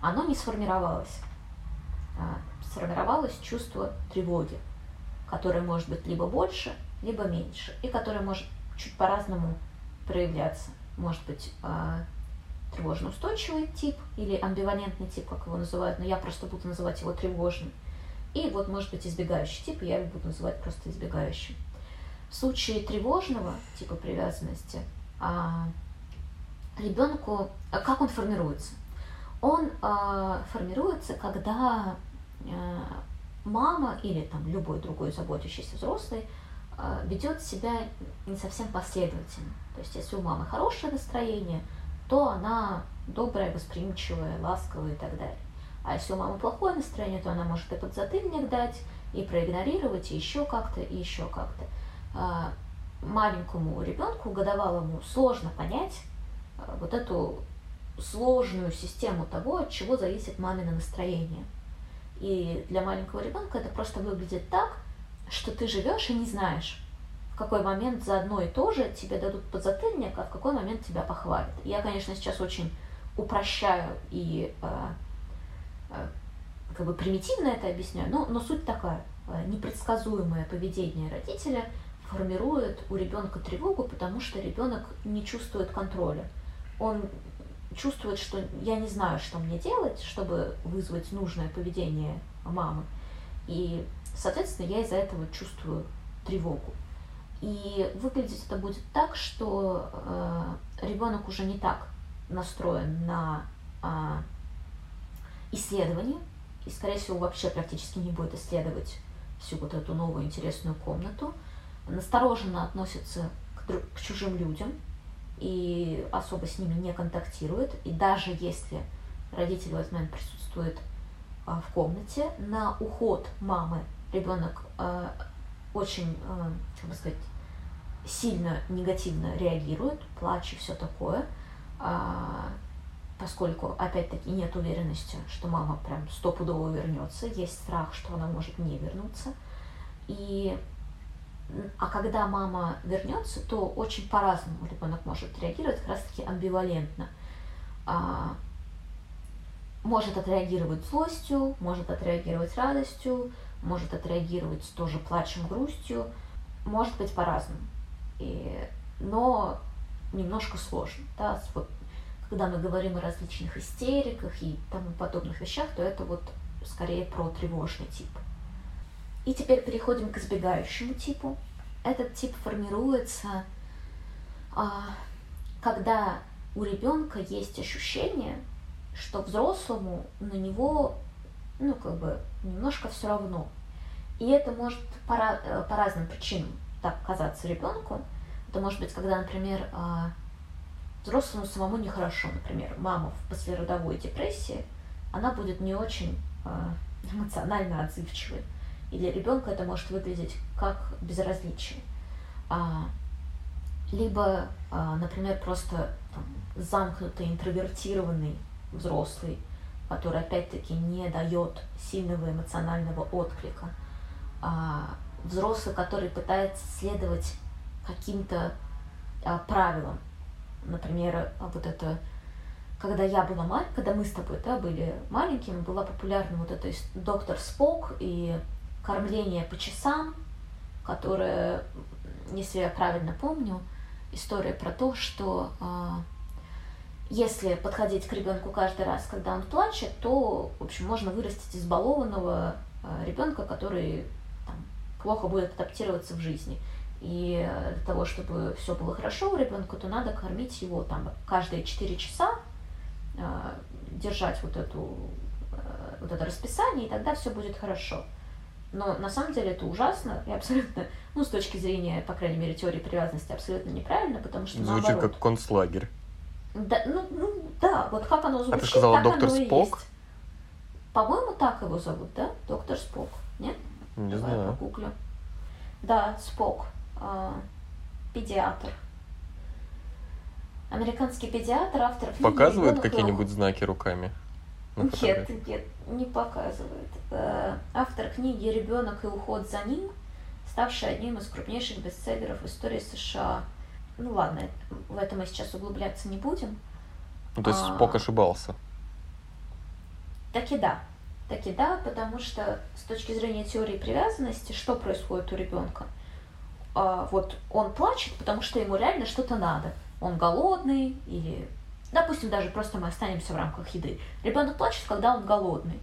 оно не сформировалось. А сформировалось чувство тревоги, которое может быть либо больше, либо меньше, и которое может чуть по-разному проявляться. Может быть, а, тревожно-устойчивый тип или амбивалентный тип, как его называют, но я просто буду называть его тревожным. И вот, может быть, избегающий тип, я его буду называть просто избегающим. В случае тревожного типа привязанности а, ребенку, а как он формируется? Он а, формируется, когда а, мама или там любой другой заботящийся взрослый а, ведет себя не совсем последовательно. То есть, если у мамы хорошее настроение, то она добрая, восприимчивая, ласковая и так далее. А если у мамы плохое настроение, то она может и подзатыльник дать, и проигнорировать, и еще как-то, и еще как-то. А, маленькому ребенку, годовалому, сложно понять а, вот эту сложную систему того, от чего зависит мамино настроение. И для маленького ребенка это просто выглядит так, что ты живешь и не знаешь, в какой момент за одно и то же тебе дадут подзатыльник, а в какой момент тебя похвалят. Я, конечно, сейчас очень упрощаю и э, э, как бы примитивно это объясняю, но, но суть такая. Э, непредсказуемое поведение родителя формирует у ребенка тревогу, потому что ребенок не чувствует контроля. Он чувствует, что я не знаю, что мне делать, чтобы вызвать нужное поведение мамы. И, соответственно, я из-за этого чувствую тревогу. И выглядеть это будет так, что э, ребенок уже не так настроен на э, исследование, и, скорее всего, вообще практически не будет исследовать всю вот эту новую интересную комнату, настороженно относится к, к чужим людям и особо с ними не контактирует. И даже если родитель в этот момент присутствует а, в комнате, на уход мамы ребенок а, очень, а, как бы сказать, сильно негативно реагирует, плач и все такое, а, поскольку, опять-таки, нет уверенности, что мама прям стопудово вернется, есть страх, что она может не вернуться. И а когда мама вернется, то очень по-разному ребенок может реагировать, как раз-таки амбивалентно. А, может отреагировать злостью, может отреагировать радостью, может отреагировать тоже плачем, грустью, может быть по-разному. И, но немножко сложно. Да? Вот, когда мы говорим о различных истериках и тому подобных вещах, то это вот скорее про тревожный тип. И теперь переходим к избегающему типу. Этот тип формируется, а, когда у ребенка есть ощущение, что взрослому на него, ну, как бы, немножко все равно. И это может по, по разным причинам так казаться ребенку. Это может быть, когда, например, а, взрослому самому нехорошо, например, мама в послеродовой депрессии, она будет не очень а, эмоционально отзывчивой. И для ребенка это может выглядеть как безразличие. А, либо, например, просто там, замкнутый, интровертированный взрослый, который опять-таки не дает сильного эмоционального отклика. А, взрослый, который пытается следовать каким-то а, правилам. Например, вот это когда я была маленькая, когда мы с тобой да, были маленькими, была популярна вот эта доктор Спок и кормление по часам, которое, если я правильно помню, история про то, что э, если подходить к ребенку каждый раз, когда он плачет, то, в общем, можно вырастить избалованного э, ребенка, который плохо будет адаптироваться в жизни. И для того, чтобы все было хорошо у ребенка, то надо кормить его там каждые 4 часа, э, держать вот эту э, вот это расписание, и тогда все будет хорошо. Но на самом деле это ужасно и абсолютно, ну, с точки зрения, по крайней мере, теории привязанности, абсолютно неправильно, потому что Звучит наоборот. как концлагерь. Да, ну, ну, да, вот как оно звучит, а ты сказала так доктор оно Спок? По-моему, так его зовут, да? Доктор Спок, нет? Не Давай знаю. погуглю. Да, Спок, э, педиатр. Американский педиатр, автор книги Показывает «Ребенок и какие-нибудь знаки руками? Нет, нет, не показывает. Э, Автор книги «Ребенок и уход за ним», ставший одним из крупнейших бестселлеров в истории США. Ну ладно, в это мы сейчас углубляться не будем. Ну, то есть А. Спок ошибался. Так и да. Так и да, потому что с точки зрения теории привязанности, что происходит у ребенка? А, вот он плачет, потому что ему реально что-то надо. Он голодный или, допустим, даже просто мы останемся в рамках еды. Ребенок плачет, когда он голодный.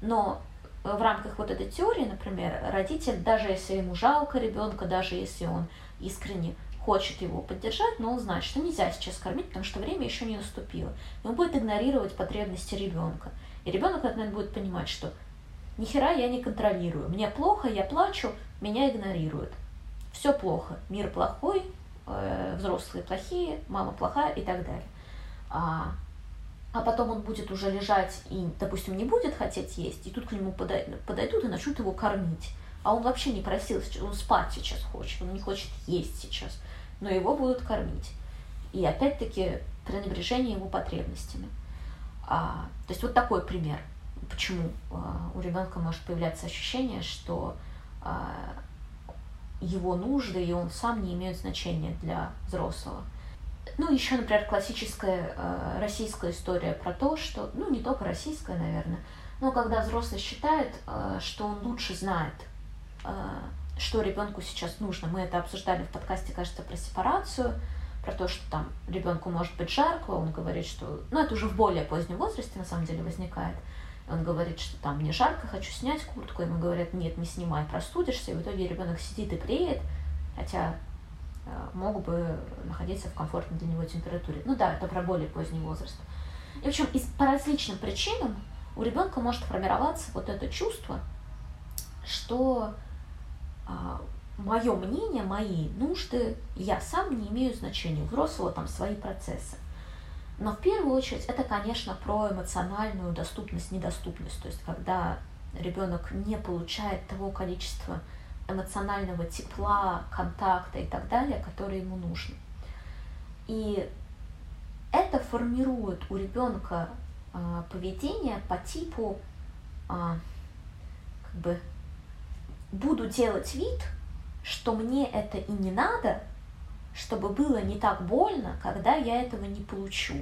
Но в рамках вот этой теории, например, родитель, даже если ему жалко ребенка, даже если он искренне хочет его поддержать, но он знает, что нельзя сейчас кормить, потому что время еще не наступило. И он будет игнорировать потребности ребенка. И ребенок, наверное, будет понимать, что ни хера я не контролирую. Мне плохо, я плачу, меня игнорируют. Все плохо. Мир плохой, э, взрослые плохие, мама плохая и так далее. А, а потом он будет уже лежать и, допустим, не будет хотеть есть, и тут к нему подойдут и начнут его кормить. А он вообще не просил, он спать сейчас хочет, он не хочет есть сейчас, но его будут кормить. И опять-таки пренебрежение его потребностями. А, то есть вот такой пример, почему а, у ребенка может появляться ощущение, что а, его нужды и он сам не имеют значения для взрослого. Ну, еще, например, классическая э, российская история про то, что, ну, не только российская, наверное, но когда взрослый считает, э, что он лучше знает, э, что ребенку сейчас нужно. Мы это обсуждали в подкасте, кажется, про сепарацию, про то, что там ребенку может быть жарко, он говорит, что, ну, это уже в более позднем возрасте, на самом деле, возникает. Он говорит, что там мне жарко, хочу снять куртку. Ему говорят, нет, не снимай, простудишься. И в итоге ребенок сидит и преет, хотя э, мог бы находиться в комфортной для него температуре. Ну да, это про более поздний возраст. И в общем, из, по различным причинам у ребенка может формироваться вот это чувство, что а, мое мнение, мои нужды, я сам не имею значения. Взрослого там свои процессы. Но в первую очередь это, конечно, про эмоциональную доступность, недоступность. То есть когда ребенок не получает того количества эмоционального тепла, контакта и так далее, которые ему нужны. И это формирует у ребенка э, поведение по типу э, как бы буду делать вид, что мне это и не надо, чтобы было не так больно, когда я этого не получу.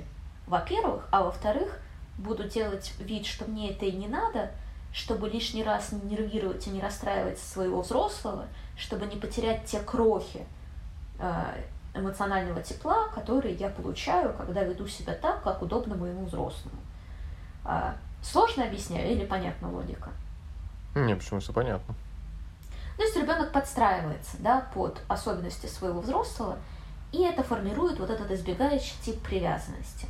Во-первых, а во-вторых, буду делать вид, что мне это и не надо, чтобы лишний раз не нервировать и не расстраивать своего взрослого, чтобы не потерять те крохи э, эмоционального тепла, которые я получаю, когда веду себя так, как удобно моему взрослому. А, сложно объясняю или понятна логика? Не, почему все понятно. То есть ребенок подстраивается да, под особенности своего взрослого, и это формирует вот этот избегающий тип привязанности.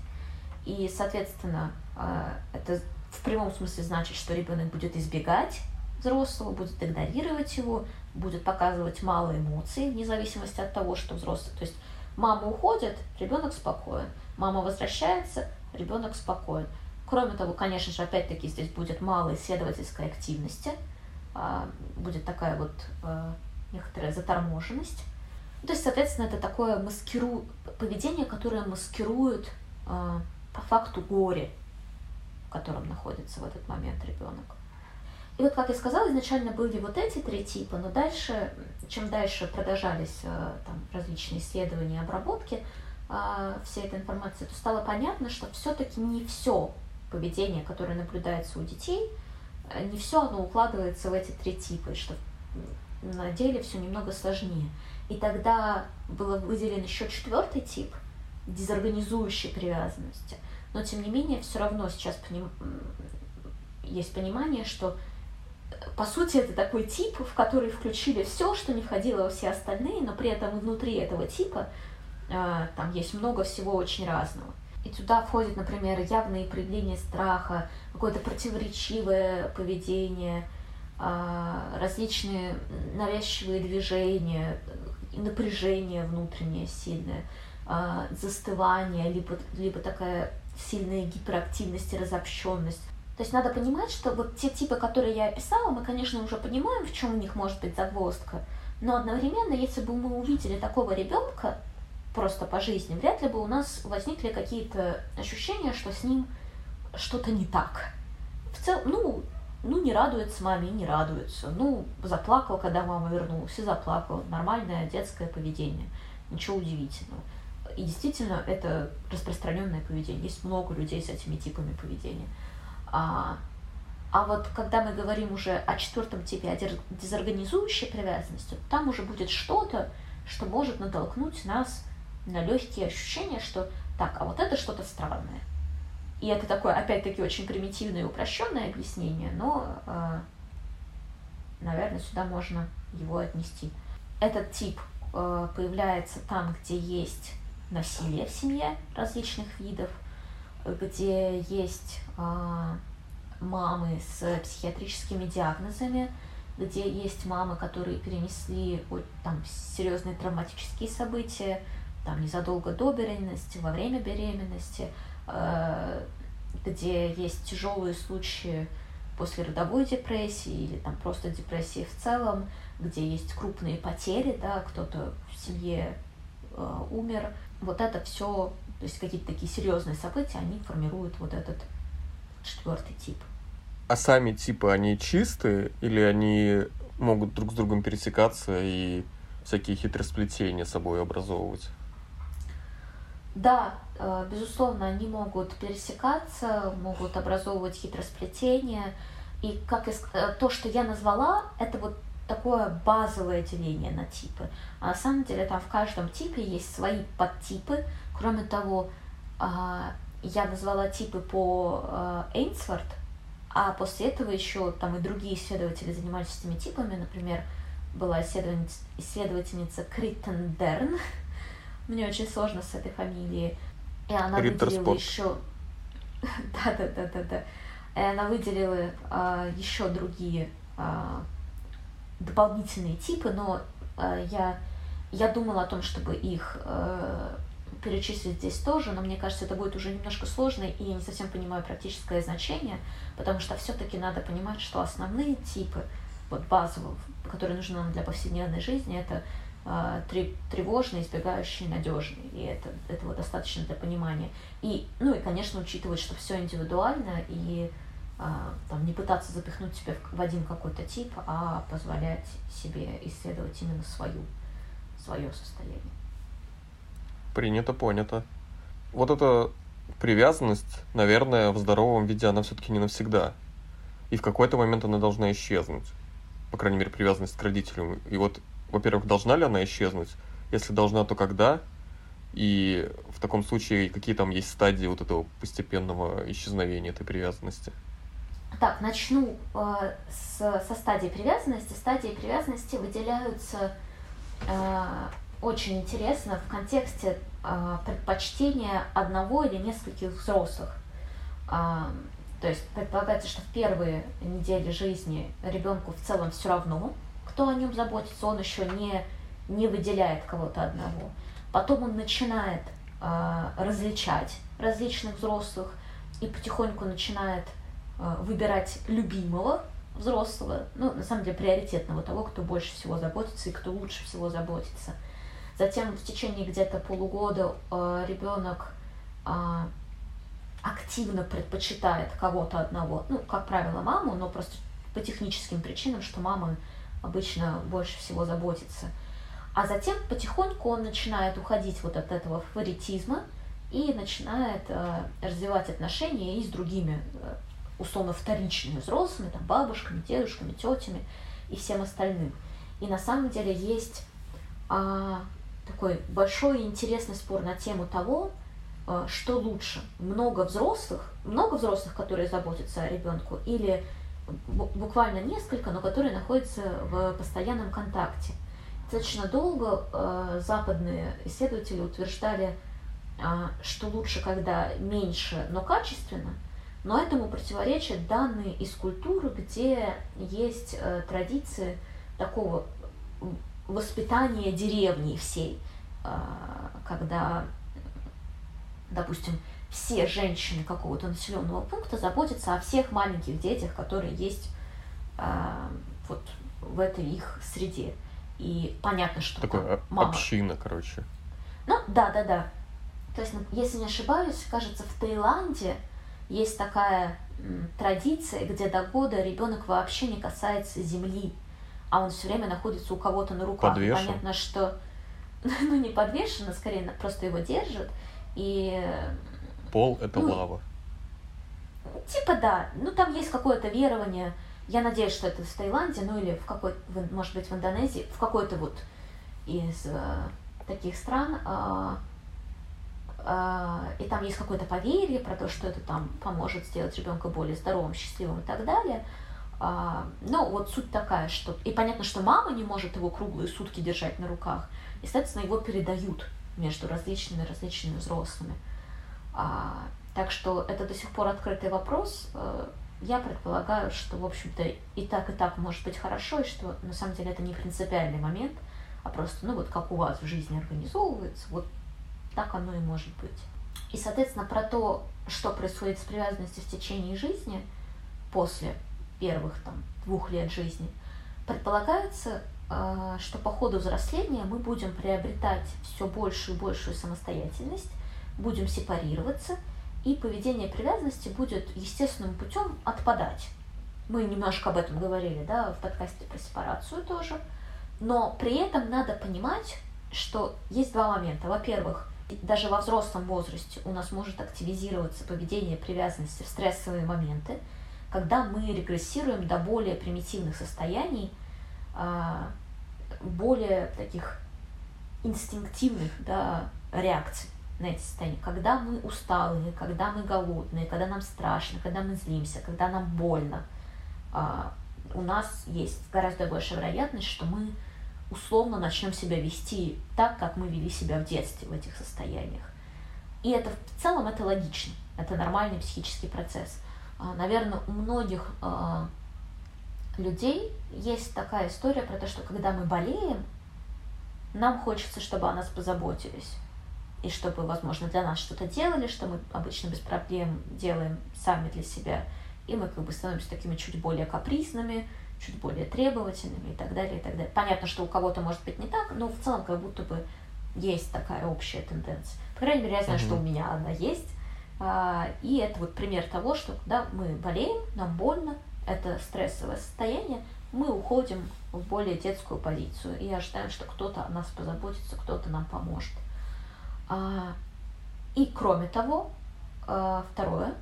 И, соответственно, а, это в прямом смысле значит, что ребенок будет избегать взрослого, будет игнорировать его, будет показывать мало эмоций, вне зависимости от того, что взрослый. То есть мама уходит, ребенок спокоен. Мама возвращается, ребенок спокоен. Кроме того, конечно же, опять-таки здесь будет мало исследовательской активности – будет такая вот а, некоторая заторможенность. То есть, соответственно, это такое маскиру... поведение, которое маскирует а, по факту горе, в котором находится в этот момент ребенок. И вот, как я сказала, изначально были вот эти три типа, но дальше, чем дальше продолжались там, различные исследования, обработки всей этой информации, то стало понятно, что все-таки не все поведение, которое наблюдается у детей, не все оно укладывается в эти три типа, что на деле все немного сложнее. И тогда было выделен еще четвертый тип дезорганизующей привязанности. Но тем не менее, все равно сейчас поним... есть понимание, что по сути это такой тип, в который включили все, что не входило во все остальные, но при этом внутри этого типа э, там есть много всего очень разного. И туда входит, например, явные проявления страха, какое-то противоречивое поведение, а, различные навязчивые движения, напряжение внутреннее сильное, а, застывание, либо, либо такая сильная гиперактивность и разобщенность. То есть надо понимать, что вот те типы, которые я описала, мы, конечно, уже понимаем, в чем у них может быть загвоздка, но одновременно, если бы мы увидели такого ребенка, просто по жизни, вряд ли бы у нас возникли какие-то ощущения, что с ним что-то не так. В целом, ну, ну, не радуется маме не радуется. Ну, заплакал, когда мама вернулась, и заплакал. Нормальное детское поведение. Ничего удивительного. И действительно, это распространенное поведение. Есть много людей с этими типами поведения. А, а вот когда мы говорим уже о четвертом типе, о дезорганизующей привязанности, там уже будет что-то, что может натолкнуть нас на легкие ощущения, что так, а вот это что-то странное. И это такое, опять-таки, очень примитивное и упрощенное объяснение, но э, наверное, сюда можно его отнести. Этот тип э, появляется там, где есть насилие в семье различных видов, где есть э, мамы с психиатрическими диагнозами, где есть мамы, которые перенесли там серьезные травматические события, там незадолго до беременности, во время беременности, где есть тяжелые случаи после родовой депрессии или там просто депрессии в целом, где есть крупные потери, да, кто-то в семье э, умер. Вот это все, то есть какие-то такие серьезные события, они формируют вот этот четвертый тип. А сами типы, они чистые или они могут друг с другом пересекаться и всякие хитросплетения собой образовывать? Да, э, безусловно, они могут пересекаться, могут образовывать хитросплетения. И как и, э, то, что я назвала, это вот такое базовое деление на типы. А на самом деле там в каждом типе есть свои подтипы. Кроме того, а, я назвала типы по Эйнсворт, а после этого еще там и другие исследователи занимались этими типами. Например, была исследовательница Криттенден, мне очень сложно с этой фамилией. И она выделила еще... да, да, да, да, да. И она выделила а, еще другие а, дополнительные типы, но а, я, я думала о том, чтобы их а, перечислить здесь тоже, но мне кажется, это будет уже немножко сложно, и я не совсем понимаю практическое значение, потому что все-таки надо понимать, что основные типы, вот базовые, которые нужны нам для повседневной жизни, это тревожный, избегающий, надежный. И это, этого достаточно для понимания. И, ну и, конечно, учитывать, что все индивидуально, и а, там, не пытаться запихнуть себя в один какой-то тип, а позволять себе исследовать именно свою, свое состояние. Принято, понято. Вот эта привязанность, наверное, в здоровом виде она все-таки не навсегда. И в какой-то момент она должна исчезнуть. По крайней мере, привязанность к родителям. И вот во-первых, должна ли она исчезнуть? Если должна, то когда? И в таком случае, какие там есть стадии вот этого постепенного исчезновения этой привязанности? Так, начну э, с, со стадии привязанности. Стадии привязанности выделяются э, очень интересно в контексте э, предпочтения одного или нескольких взрослых. Э, то есть предполагается, что в первые недели жизни ребенку в целом все равно, кто о нем заботится, он еще не, не выделяет кого-то одного. Потом он начинает э, различать различных взрослых и потихоньку начинает э, выбирать любимого взрослого, ну, на самом деле, приоритетного, того, кто больше всего заботится и кто лучше всего заботится. Затем в течение где-то полугода э, ребенок э, активно предпочитает кого-то одного, ну, как правило, маму, но просто по техническим причинам, что мама обычно больше всего заботится. А затем потихоньку он начинает уходить вот от этого фаворитизма и начинает э, развивать отношения и с другими э, условно вторичными взрослыми, там, бабушками, дедушками, тетями и всем остальным. И на самом деле есть э, такой большой и интересный спор на тему того, э, что лучше, много взрослых, много взрослых, которые заботятся о ребенку, или буквально несколько, но которые находятся в постоянном контакте. Достаточно долго э, западные исследователи утверждали, э, что лучше, когда меньше, но качественно, но этому противоречат данные из культуры, где есть э, традиции такого воспитания деревни всей, э, когда, допустим, все женщины какого-то населенного пункта заботятся о всех маленьких детях, которые есть э, вот в этой их среде. И понятно, что Такое мама... община, короче. Ну, да, да, да. То есть, ну, если не ошибаюсь, кажется, в Таиланде есть такая традиция, где до года ребенок вообще не касается земли, а он все время находится у кого-то на руках. Подвешен. Понятно, что ну не подвешен, а скорее просто его держат. И Пол — это ну, лава. Типа да. Ну, там есть какое-то верование. Я надеюсь, что это в Таиланде, ну или в какой в, может быть, в Индонезии, в какой-то вот из э, таких стран. Э, э, и там есть какое-то поверье про то, что это там поможет сделать ребенка более здоровым, счастливым и так далее. А, ну, вот суть такая, что... И понятно, что мама не может его круглые сутки держать на руках. И, соответственно, его передают между различными различными взрослыми. А, так что это до сих пор открытый вопрос. Э, я предполагаю, что, в общем-то, и так, и так может быть хорошо, и что на самом деле это не принципиальный момент, а просто, ну вот как у вас в жизни организовывается, вот так оно и может быть. И, соответственно, про то, что происходит с привязанностью в течение жизни после первых там, двух лет жизни, предполагается, э, что по ходу взросления мы будем приобретать все большую и большую самостоятельность, будем сепарироваться, и поведение привязанности будет естественным путем отпадать. Мы немножко об этом говорили да, в подкасте про сепарацию тоже. Но при этом надо понимать, что есть два момента. Во-первых, даже во взрослом возрасте у нас может активизироваться поведение привязанности в стрессовые моменты, когда мы регрессируем до более примитивных состояний, а, более таких инстинктивных да, реакций на эти состояния. Когда мы усталые, когда мы голодные, когда нам страшно, когда мы злимся, когда нам больно, а, у нас есть гораздо большая вероятность, что мы условно начнем себя вести так, как мы вели себя в детстве в этих состояниях. И это в целом это логично, это нормальный психический процесс. А, Наверное, у многих а, людей есть такая история про то, что когда мы болеем, нам хочется, чтобы о нас позаботились. И чтобы, возможно, для нас что-то делали, что мы обычно без проблем делаем сами для себя. И мы как бы становимся такими чуть более капризными, чуть более требовательными и так далее, и так далее. Понятно, что у кого-то может быть не так, но в целом как будто бы есть такая общая тенденция. По крайней мере, я знаю, mm-hmm. что у меня она есть. А, и это вот пример того, что когда мы болеем, нам больно, это стрессовое состояние, мы уходим в более детскую позицию и ожидаем, что кто-то о нас позаботится, кто-то нам поможет. А, и кроме того, а, второе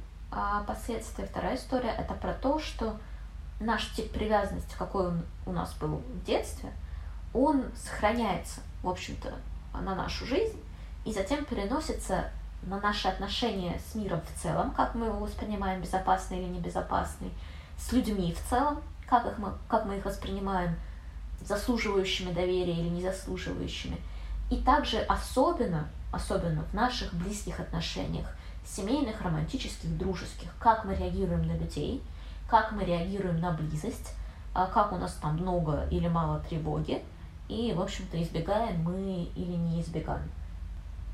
последствие, вторая история, это про то, что наш тип привязанности, какой он у нас был в детстве, он сохраняется, в общем-то, на нашу жизнь и затем переносится на наши отношения с миром в целом, как мы его воспринимаем, безопасный или небезопасный, с людьми в целом, как, их мы, как мы их воспринимаем, заслуживающими доверия или незаслуживающими. И также особенно, особенно в наших близких отношениях, семейных, романтических, дружеских, как мы реагируем на людей – как мы реагируем на близость, а как у нас там много или мало тревоги, и, в общем-то, избегаем мы или не избегаем.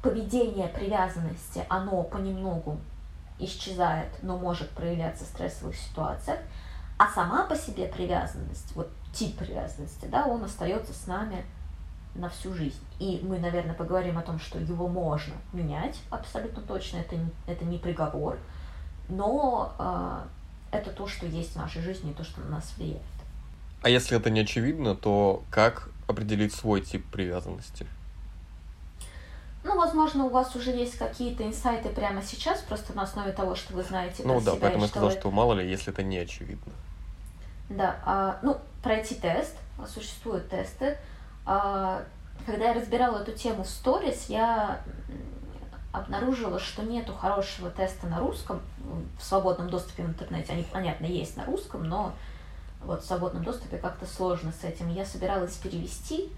Поведение привязанности, оно понемногу исчезает, но может проявляться в стрессовых ситуациях, а сама по себе привязанность, вот тип привязанности, да, он остается с нами на всю жизнь. И мы, наверное, поговорим о том, что его можно менять абсолютно точно, это, это не приговор, но э, это то, что есть в нашей жизни, и то, что на нас влияет. А если это не очевидно, то как определить свой тип привязанности? Ну, возможно, у вас уже есть какие-то инсайты прямо сейчас, просто на основе того, что вы знаете Ну да, себя, поэтому я сказал, вы... что мало ли, если это не очевидно. Да, а, ну, пройти тест, существуют тесты. А, когда я разбирала эту тему в сторис, я обнаружила, что нету хорошего теста на русском в свободном доступе в интернете. Они, понятно, есть на русском, но вот в свободном доступе как-то сложно с этим. Я собиралась перевести,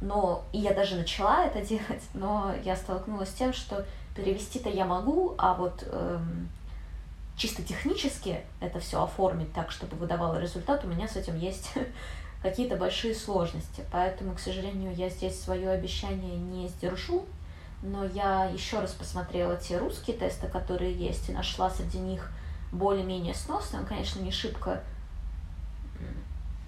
но и я даже начала это делать, но я столкнулась с тем, что перевести-то я могу, а вот эм, чисто технически это все оформить так, чтобы выдавало результат, у меня с этим есть какие-то большие сложности. Поэтому, к сожалению, я здесь свое обещание не сдержу но я еще раз посмотрела те русские тесты, которые есть, и нашла среди них более-менее сносный. Он, конечно, не шибко,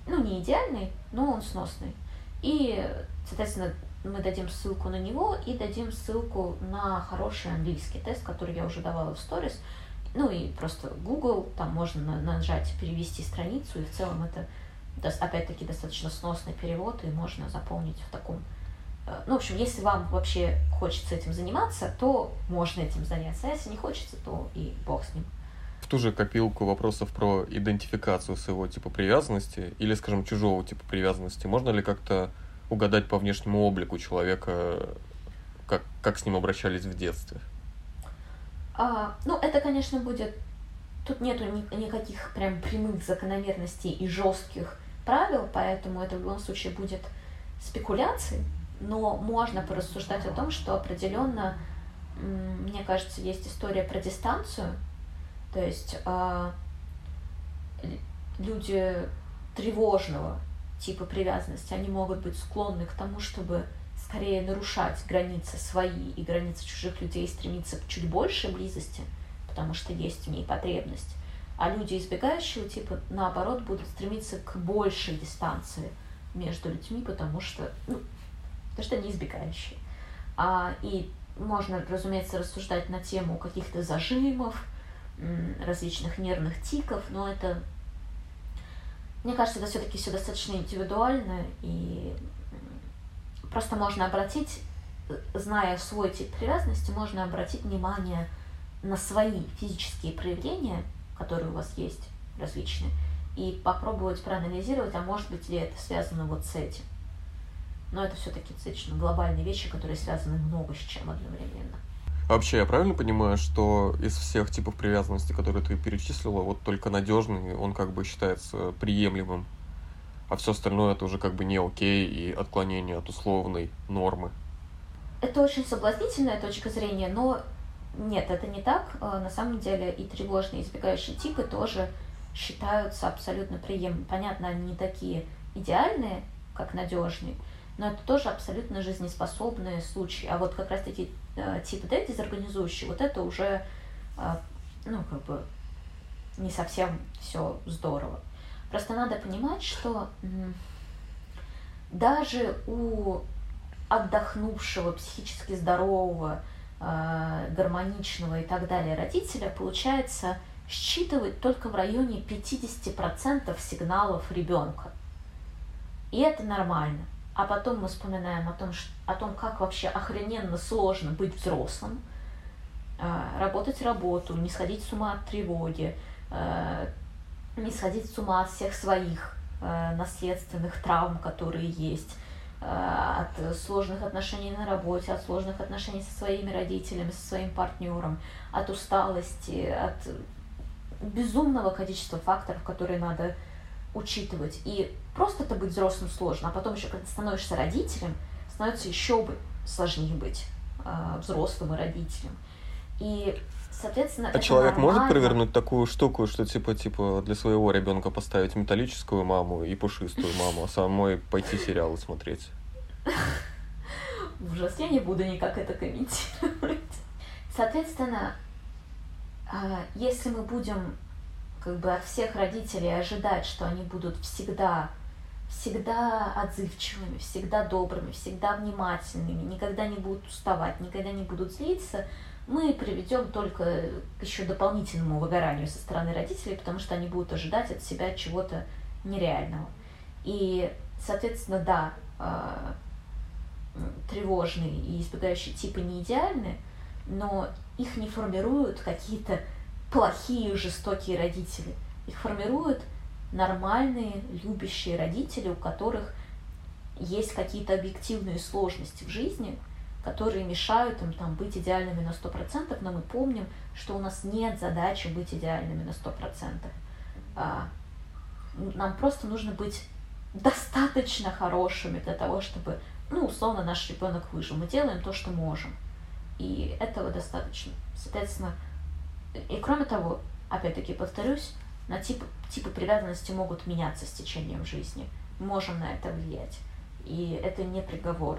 ну, не идеальный, но он сносный. И, соответственно, мы дадим ссылку на него и дадим ссылку на хороший английский тест, который я уже давала в сторис. Ну и просто Google, там можно нажать перевести страницу, и в целом это опять-таки достаточно сносный перевод, и можно заполнить в таком Э, ну, в общем, если вам вообще хочется этим заниматься, то можно этим заняться. А если не хочется, то и бог с ним. В ту же копилку вопросов про идентификацию своего типа привязанности или, скажем, чужого типа привязанности, можно ли как-то угадать по внешнему облику человека, как, как с ним обращались в детстве? А, ну, это, конечно, будет тут нету ни, никаких прям прямых закономерностей и жестких правил, поэтому это в любом случае будет спекуляцией, но можно порассуждать о том, что определенно, мне кажется, есть история про дистанцию, то есть э, люди тревожного типа привязанности, они могут быть склонны к тому, чтобы скорее нарушать границы свои и границы чужих людей, стремиться к чуть большей близости, потому что есть в ней потребность. А люди избегающего типа, наоборот, будут стремиться к большей дистанции между людьми, потому что, ну, потому что они избегающие. А, и можно, разумеется, рассуждать на тему каких-то зажимов, различных нервных тиков, но это, мне кажется, это все-таки все достаточно индивидуально, и просто можно обратить, зная свой тип привязанности, можно обратить внимание на свои физические проявления, которые у вас есть различные, и попробовать проанализировать, а может быть ли это связано вот с этим. Но это все-таки достаточно глобальные вещи, которые связаны много с чем одновременно. Вообще, я правильно понимаю, что из всех типов привязанности, которые ты перечислила, вот только надежный, он как бы считается приемлемым, а все остальное это уже как бы не окей и отклонение от условной нормы? Это очень соблазнительная точка зрения, но нет, это не так. Э, на самом деле и тревожные избегающие типы тоже считаются абсолютно приемлемыми. Понятно, они не такие идеальные, как надежные, но это тоже абсолютно жизнеспособные случаи. А вот как раз-таки э, тип D, дезорганизующий, вот это уже, э, ну, как бы, не совсем все здорово. Просто надо понимать, что даже у отдохнувшего, психически здорового, гармоничного и так далее родителя получается считывать только в районе 50% сигналов ребенка. И это нормально. А потом мы вспоминаем о том, что, о том, как вообще охрененно сложно быть взрослым, э, работать работу, не сходить с ума от тревоги, э, не сходить с ума от всех своих наследственных травм, которые есть, Э, от сложных отношений на работе, от сложных отношений со своими родителями, со своим партнером, от усталости, от безумного количества факторов, которые надо учитывать. И просто-то быть взрослым сложно, а потом еще, когда становишься родителем, становится еще бы сложнее быть э, взрослым и родителем. И Соответственно, а человек нормально. может провернуть такую штуку, что типа типа для своего ребенка поставить металлическую маму и пушистую маму, а самой пойти сериалы смотреть? Ужас, я не буду никак это комментировать. Соответственно, а, если мы будем как бы от всех родителей ожидать, что они будут всегда всегда отзывчивыми, всегда добрыми, всегда внимательными, никогда не будут уставать, никогда не будут злиться, мы приведем только к еще дополнительному выгоранию со стороны родителей, потому что они будут ожидать от себя чего-то нереального. И, соответственно, да, а, тревожные и избегающие типы не идеальны, но их не формируют какие-то плохие, жестокие родители. Их формируют нормальные, любящие родители, у которых есть какие-то объективные сложности в жизни – которые мешают им там быть идеальными на 100%, но мы помним, что у нас нет задачи быть идеальными на 100%. А, нам просто нужно быть достаточно хорошими для того, чтобы, ну, условно, наш ребенок выжил. Мы делаем то, что можем. И этого достаточно. Соответственно, и кроме того, опять-таки повторюсь, на тип, типы привязанности могут меняться с течением жизни. Можем на это влиять. И это не приговор.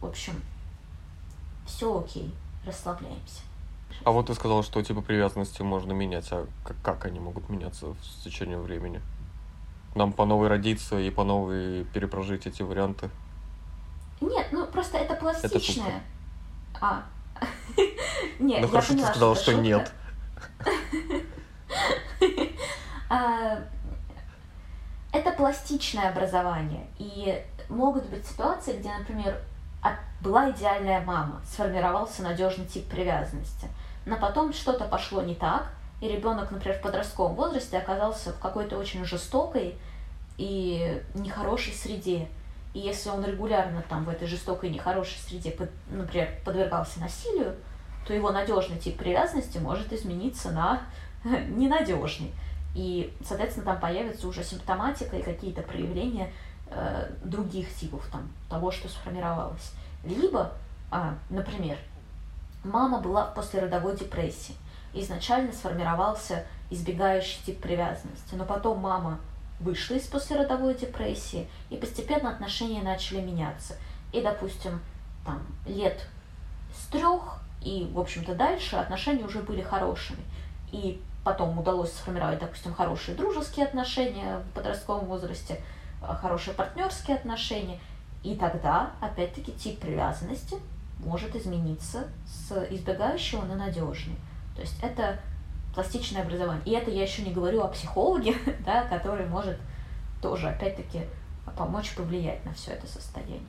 В общем, все окей, расслабляемся. А вот ты сказал, что типа привязанности можно менять, а как, они могут меняться с течением времени? Нам по новой родиться и по новой перепрожить эти варианты? Нет, ну просто это пластичное. Это а. Нет, ну, я хорошо, поняла, ты сказала, что, что нет. А, это пластичное образование. И могут быть ситуации, где, например, была идеальная мама, сформировался надежный тип привязанности. Но потом что-то пошло не так, и ребенок, например, в подростковом возрасте оказался в какой-то очень жестокой и нехорошей среде. И если он регулярно там в этой жестокой и нехорошей среде, например, подвергался насилию, то его надежный тип привязанности может измениться на ненадежный. И, соответственно, там появится уже симптоматика и какие-то проявления э, других типов там, того, что сформировалось. Либо, а, например, мама была в послеродовой депрессии. Изначально сформировался избегающий тип привязанности, но потом мама вышла из послеродовой депрессии, и постепенно отношения начали меняться. И, допустим, там лет с трех и, в общем-то, дальше отношения уже были хорошими. И потом удалось сформировать, допустим, хорошие дружеские отношения в подростковом возрасте, э, хорошие партнерские отношения. И тогда, опять-таки, тип привязанности может измениться с избегающего на надежный. То есть это пластичное образование. И это я еще не говорю о психологе, да, который может тоже, опять-таки, помочь повлиять на все это состояние.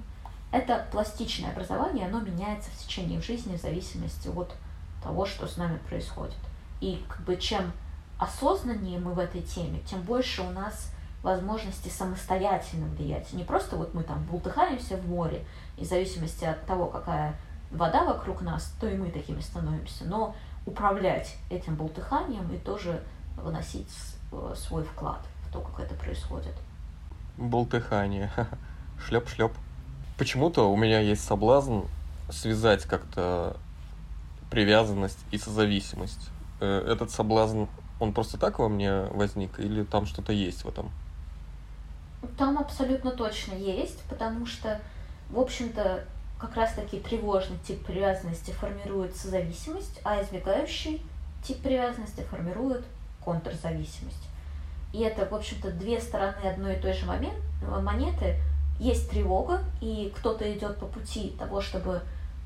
Это пластичное образование, оно меняется в течение жизни в зависимости от того, что с нами происходит. И как бы чем осознаннее мы в этой теме, тем больше у нас возможности самостоятельно влиять. Не просто вот мы там бултыхаемся в море, и в зависимости от того, какая вода вокруг нас, то и мы такими становимся. Но управлять этим бултыханием и тоже выносить э, свой вклад в то, как это происходит. Бултыхание. Шлеп-шлеп. Почему-то у меня есть соблазн связать как-то привязанность и созависимость. Э, этот соблазн, он просто так во мне возник или там что-то есть в этом? Там абсолютно точно есть, потому что, в общем-то, как раз-таки тревожный тип привязанности формирует созависимость, а избегающий тип привязанности формирует контрзависимость. И это, в общем-то, две стороны одной и той же момент, монеты. Есть тревога, и кто-то идет по пути того, чтобы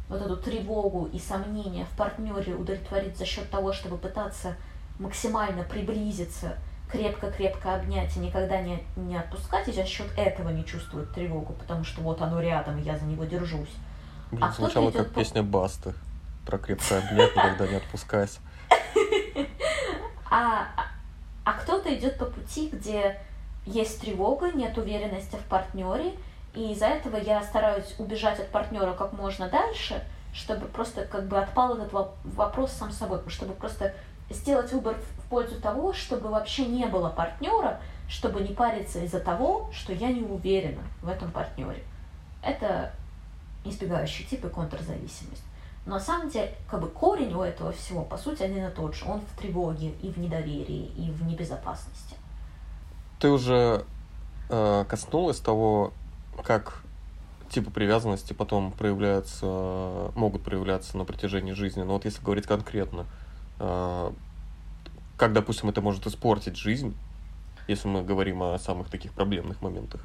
вот эту тревогу и сомнения в партнере удовлетворить за счет того, чтобы пытаться максимально приблизиться, крепко-крепко обнять и никогда не, не отпускать, и за счет этого не чувствует тревогу, потому что вот оно рядом, и я за него держусь. Блин, а звучало как по... песня Басты про крепко обнять, никогда не отпускайся. А, а, а кто-то идет по пути, где есть тревога, нет уверенности в партнере, и из-за этого я стараюсь убежать от партнера как можно дальше, чтобы просто как бы отпал этот вопрос сам собой, чтобы просто сделать выбор в пользу того, чтобы вообще не было партнера, чтобы не париться из-за того, что я не уверена в этом партнере. Это избегающий тип и контрзависимость. Но на самом деле, как бы корень у этого всего, по сути, один и тот же. Он в тревоге и в недоверии, и в небезопасности. Ты уже э, коснулась того, как типы привязанности потом проявляются, могут проявляться на протяжении жизни. Но вот если говорить конкретно, как, допустим, это может испортить жизнь, если мы говорим о самых таких проблемных моментах?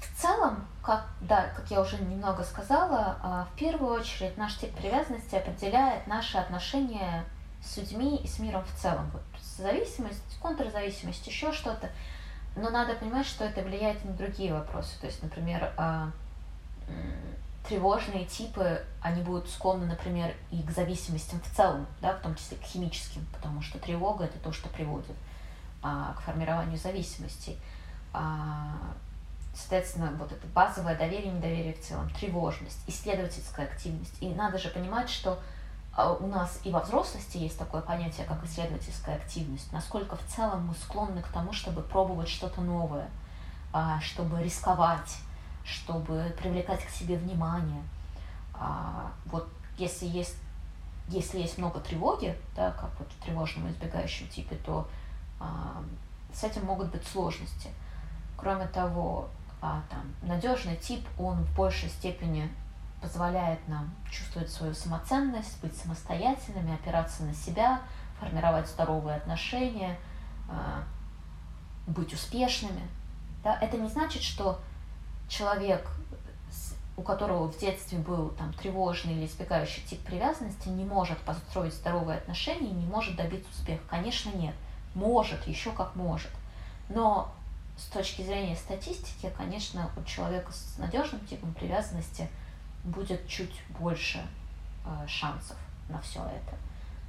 В целом, как, да, как я уже немного сказала, а, в первую очередь наш тип привязанности определяет наши отношения с людьми и с миром в целом. Вот зависимость, контрзависимость, еще что-то. Но надо понимать, что это влияет на другие вопросы. То есть, например, а, тревожные типы, они будут склонны, например, и к зависимостям в целом, да, в том числе к химическим, потому что тревога это то, что приводит а, к формированию зависимости. А, соответственно, вот это базовое доверие, недоверие в целом, тревожность, исследовательская активность. И надо же понимать, что а, у нас и во взрослости есть такое понятие, как исследовательская активность. Насколько в целом мы склонны к тому, чтобы пробовать что-то новое, а, чтобы рисковать, чтобы привлекать к себе внимание. А, вот если есть, если есть много тревоги, да, как вот в тревожном избегающем типе, то с этим могут быть сложности. Кроме того, там, надежный тип, он в большей степени позволяет нам чувствовать свою самоценность, быть самостоятельными, опираться на себя, формировать здоровые отношения, а, быть успешными. Да? Это не значит, что человек, у которого в детстве был там, тревожный или избегающий тип привязанности, не может построить здоровые отношения, не может добиться успеха. Конечно, нет. Может, еще как может. Но с точки зрения статистики, конечно, у человека с надежным типом привязанности – будет чуть больше э, шансов на все это.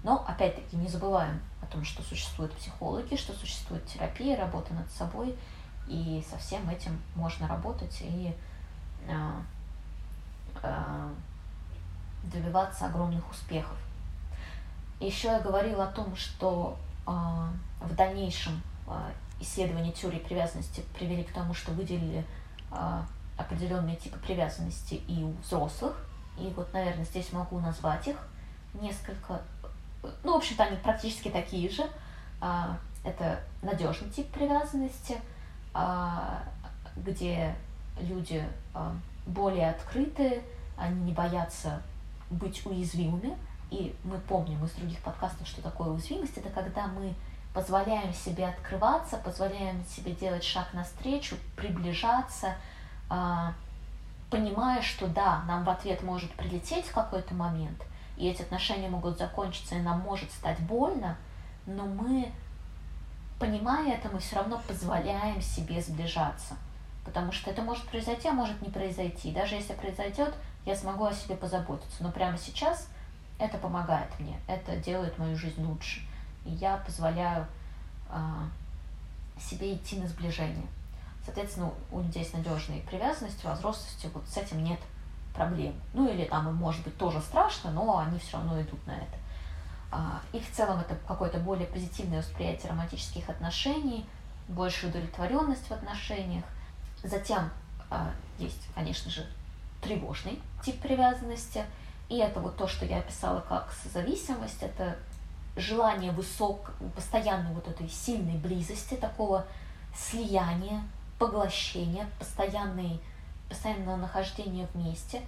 Но, опять-таки, не забываем о том, что существуют психологи, что существует терапия, работа над собой, и со всем этим можно работать и э, э, добиваться огромных успехов. Еще я говорила о том, что а, в дальнейшем а, исследования теории привязанности привели к тому, что выделили а, определенные типы привязанности и у взрослых. И вот, наверное, здесь могу назвать их несколько. Ну, в общем-то, они практически такие же. Это надежный тип привязанности, где люди более открыты, они не боятся быть уязвимыми. И мы помним из других подкастов, что такое уязвимость. Это когда мы позволяем себе открываться, позволяем себе делать шаг навстречу, приближаться, а, понимая, что да, нам в ответ может прилететь в какой-то момент, и эти отношения могут закончиться, и нам может стать больно, но мы, понимая это, мы все равно позволяем себе сближаться. Потому что это может произойти, а может не произойти. Даже если произойдет, я смогу о себе позаботиться. Но прямо сейчас это помогает мне, это делает мою жизнь лучше. И я позволяю а, себе идти на сближение. Соответственно, у людей с надежной привязанностью, возрастностью, вот с этим нет проблем. Ну или там может быть тоже страшно, но они все равно идут на это. А, и в целом это какое-то более позитивное восприятие романтических отношений, большая удовлетворенность в отношениях. Затем а, есть, конечно же, тревожный тип привязанности. И это вот то, что я описала как созависимость, это желание высок, постоянной вот этой сильной близости, такого слияния, поглощения, постоянной, постоянного нахождения вместе.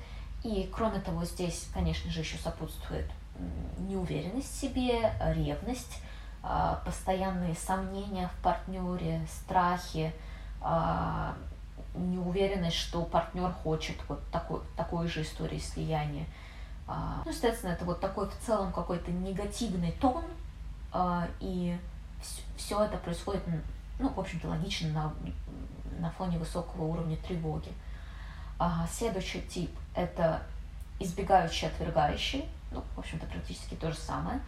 И кроме того, здесь, конечно же, еще сопутствует неуверенность в себе, ревность, а, постоянные сомнения в партнере, страхи, а, неуверенность, что партнер хочет вот такой, такой же истории слияния. А, ну, естественно, это вот такой в целом какой-то негативный тон, и все это происходит, ну, в общем-то, логично на, на фоне высокого уровня тревоги. Следующий тип – это избегающий, отвергающий, ну, в общем-то, практически то же самое.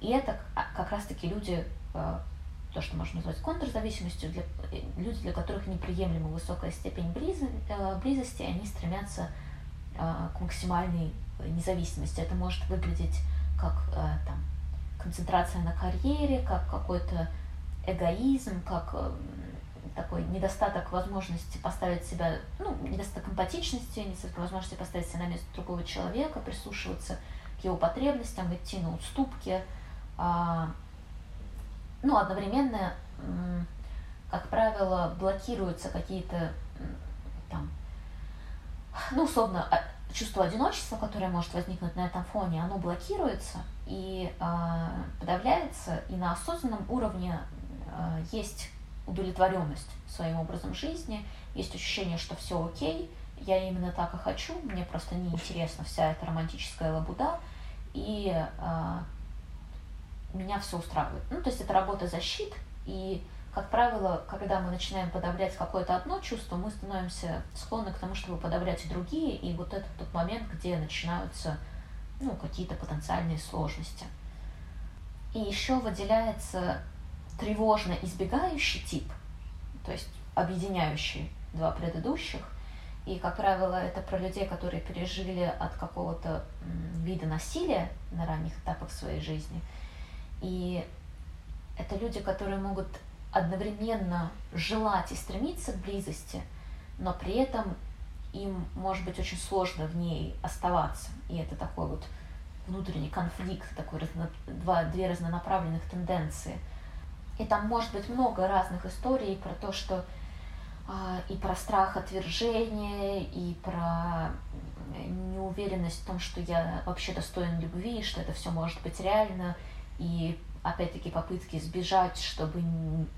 И это как раз-таки люди то, что можно назвать контрзависимостью, для, э, люди, для которых неприемлема высокая степень близо, э, близости, они стремятся к максимальной независимости. Это может выглядеть как там, концентрация на карьере, как какой-то эгоизм, как такой недостаток возможности поставить себя, ну, недостаток эмпатичности, недостаток возможности поставить себя на место другого человека, прислушиваться к его потребностям, идти на уступки, а, ну, одновременно, как правило, блокируются какие-то там, ну, условно, а, чувство одиночества, которое может возникнуть на этом фоне, оно блокируется и э, подавляется, и на осознанном уровне э, есть удовлетворенность своим образом жизни, есть ощущение, что все окей, я именно так и хочу, мне просто неинтересна вся эта романтическая лабуда, и э, меня все устраивает. Ну, то есть это работа защит, и, как правило, когда мы начинаем подавлять какое-то одно чувство, мы становимся склонны к тому, чтобы подавлять и другие, и вот это тот момент, где начинаются ну, какие-то потенциальные сложности. И еще выделяется тревожно избегающий тип, то есть объединяющий два предыдущих. И, как правило, это про людей, которые пережили от какого-то вида насилия на ранних этапах своей жизни – и это люди, которые могут одновременно желать и стремиться к близости, но при этом им может быть очень сложно в ней оставаться. И это такой вот внутренний конфликт, такой разно, два, две разнонаправленных тенденции. И там может быть много разных историй про то, что э, и про страх отвержения, и про неуверенность в том, что я вообще достоин любви, что это все может быть реально, и опять-таки попытки сбежать, чтобы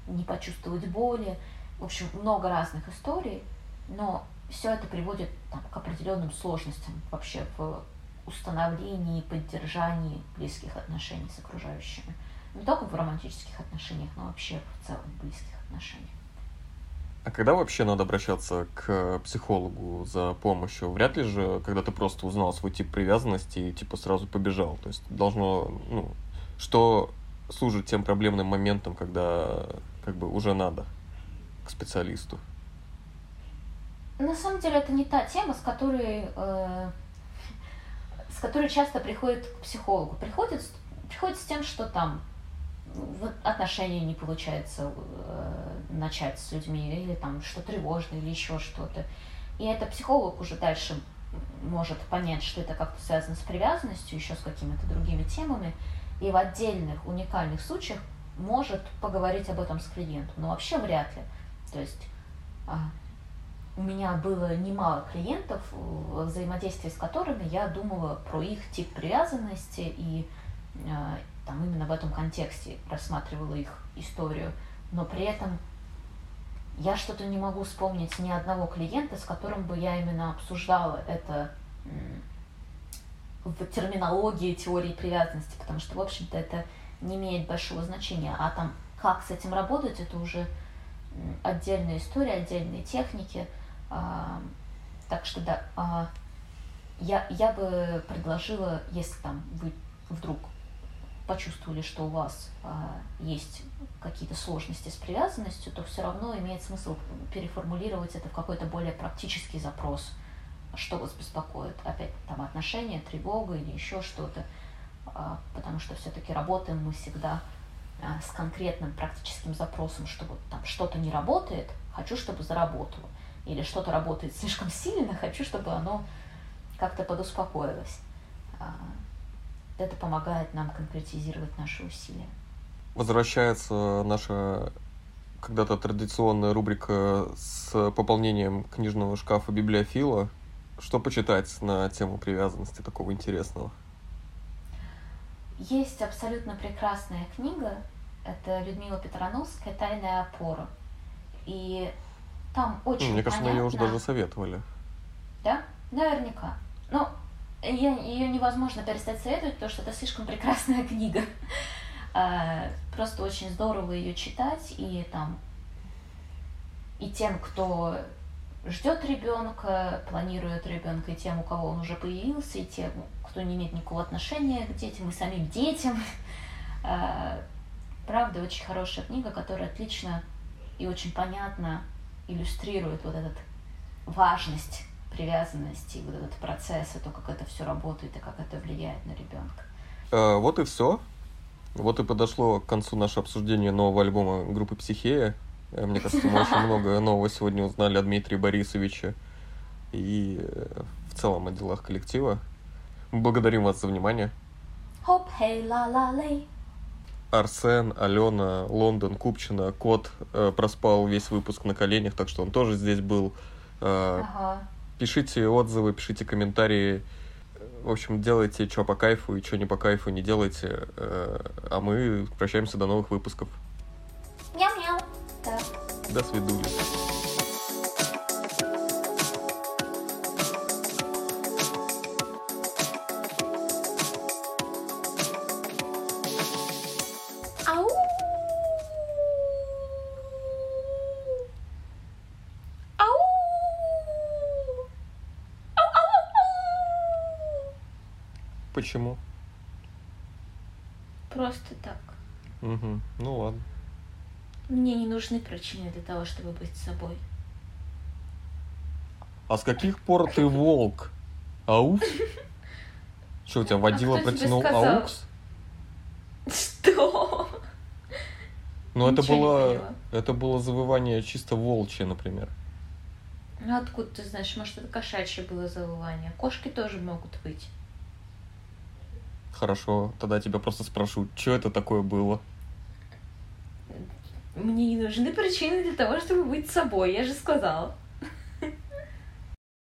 не почувствовать боли. В общем, много разных историй, но все это приводит там, к определенным сложностям вообще в установлении и поддержании близких отношений с окружающими. Не только в романтических отношениях, но вообще в целом в близких отношениях. А когда вообще надо обращаться к психологу за помощью? Вряд ли же, когда ты просто узнал свой тип привязанности и типа сразу побежал. То есть должно, ну, что служит тем проблемным моментом, когда как бы уже надо к специалисту? На самом деле это не та тема, с которой, э, с которой часто приходит к психологу. Приходят приходит с тем, что там вот отношения не получается э, начать с людьми, или там что тревожное, или еще что-то. И это психолог уже дальше может понять, что это как-то связано с привязанностью, еще с какими-то другими темами, и в отдельных уникальных случаях может поговорить об этом с клиентом, но вообще вряд ли. То есть а, у меня было немало клиентов, взаимодействие с которыми я думала про их тип привязанности и а, там именно в этом контексте рассматривала их историю, но при этом я что-то не могу вспомнить ни одного клиента, с которым бы я именно обсуждала это в терминологии теории привязанности, потому что, в общем-то, это не имеет большого значения. А там, как с этим работать, это уже отдельная история, отдельные техники. А, так что, да, а, я, я бы предложила, если там вы вдруг почувствовали, что у вас а, есть какие-то сложности с привязанностью, то все равно имеет смысл переформулировать это в какой-то более практический запрос, что вас беспокоит, опять там отношения, тревога или еще что-то, а, потому что все-таки работаем мы всегда а, с конкретным практическим запросом, что вот там что-то не работает, хочу, чтобы заработало, или что-то работает слишком сильно, хочу, чтобы оно как-то подуспокоилось. Это помогает нам конкретизировать наши усилия. Возвращается наша когда-то традиционная рубрика с пополнением книжного шкафа библиофила. Что почитать на тему привязанности такого интересного? Есть абсолютно прекрасная книга. Это Людмила Петрановская «Тайная опора». И там очень Мне кажется, понятно... ее уже даже советовали. Да? Наверняка. Ну, ее невозможно перестать советовать, потому что это слишком прекрасная книга. А, просто очень здорово ее читать, и там и тем, кто ждет ребенка, планирует ребенка, и тем, у кого он уже появился, и тем, кто не имеет никакого отношения к детям, и самим детям. А, правда, очень хорошая книга, которая отлично и очень понятно иллюстрирует вот эту важность привязанности, вот этот процесс, и то, как это все работает, и как это влияет на ребенка. А, вот и все. Вот и подошло к концу наше обсуждение нового альбома группы «Психея». Э, мне кажется, мы очень много нового сегодня узнали о Дмитрии Борисовиче и э, в целом о делах коллектива. Мы благодарим вас за внимание. Хоп, хей, ла, ла, лей. Арсен, Алена, Лондон, Купчина, Кот э, проспал весь выпуск на коленях, так что он тоже здесь был. Э, ага. Пишите отзывы, пишите комментарии. В общем, делайте, что по кайфу и что не по кайфу не делайте. Э, а мы прощаемся до новых выпусков. Мяу-мяу. Да. До свидули. Почему? Просто так. Угу. Ну ладно. Мне не нужны причины для того, чтобы быть собой. А с каких пор ты волк? Аукс? Что, у тебя водила а протянул аукс? Что? Ну, это было, это было завывание чисто волчье, например. Ну, откуда ты знаешь? Может, это кошачье было завывание? Кошки тоже могут быть. Хорошо, тогда тебя просто спрошу, что это такое было? Мне не нужны причины для того, чтобы быть собой, я же сказала.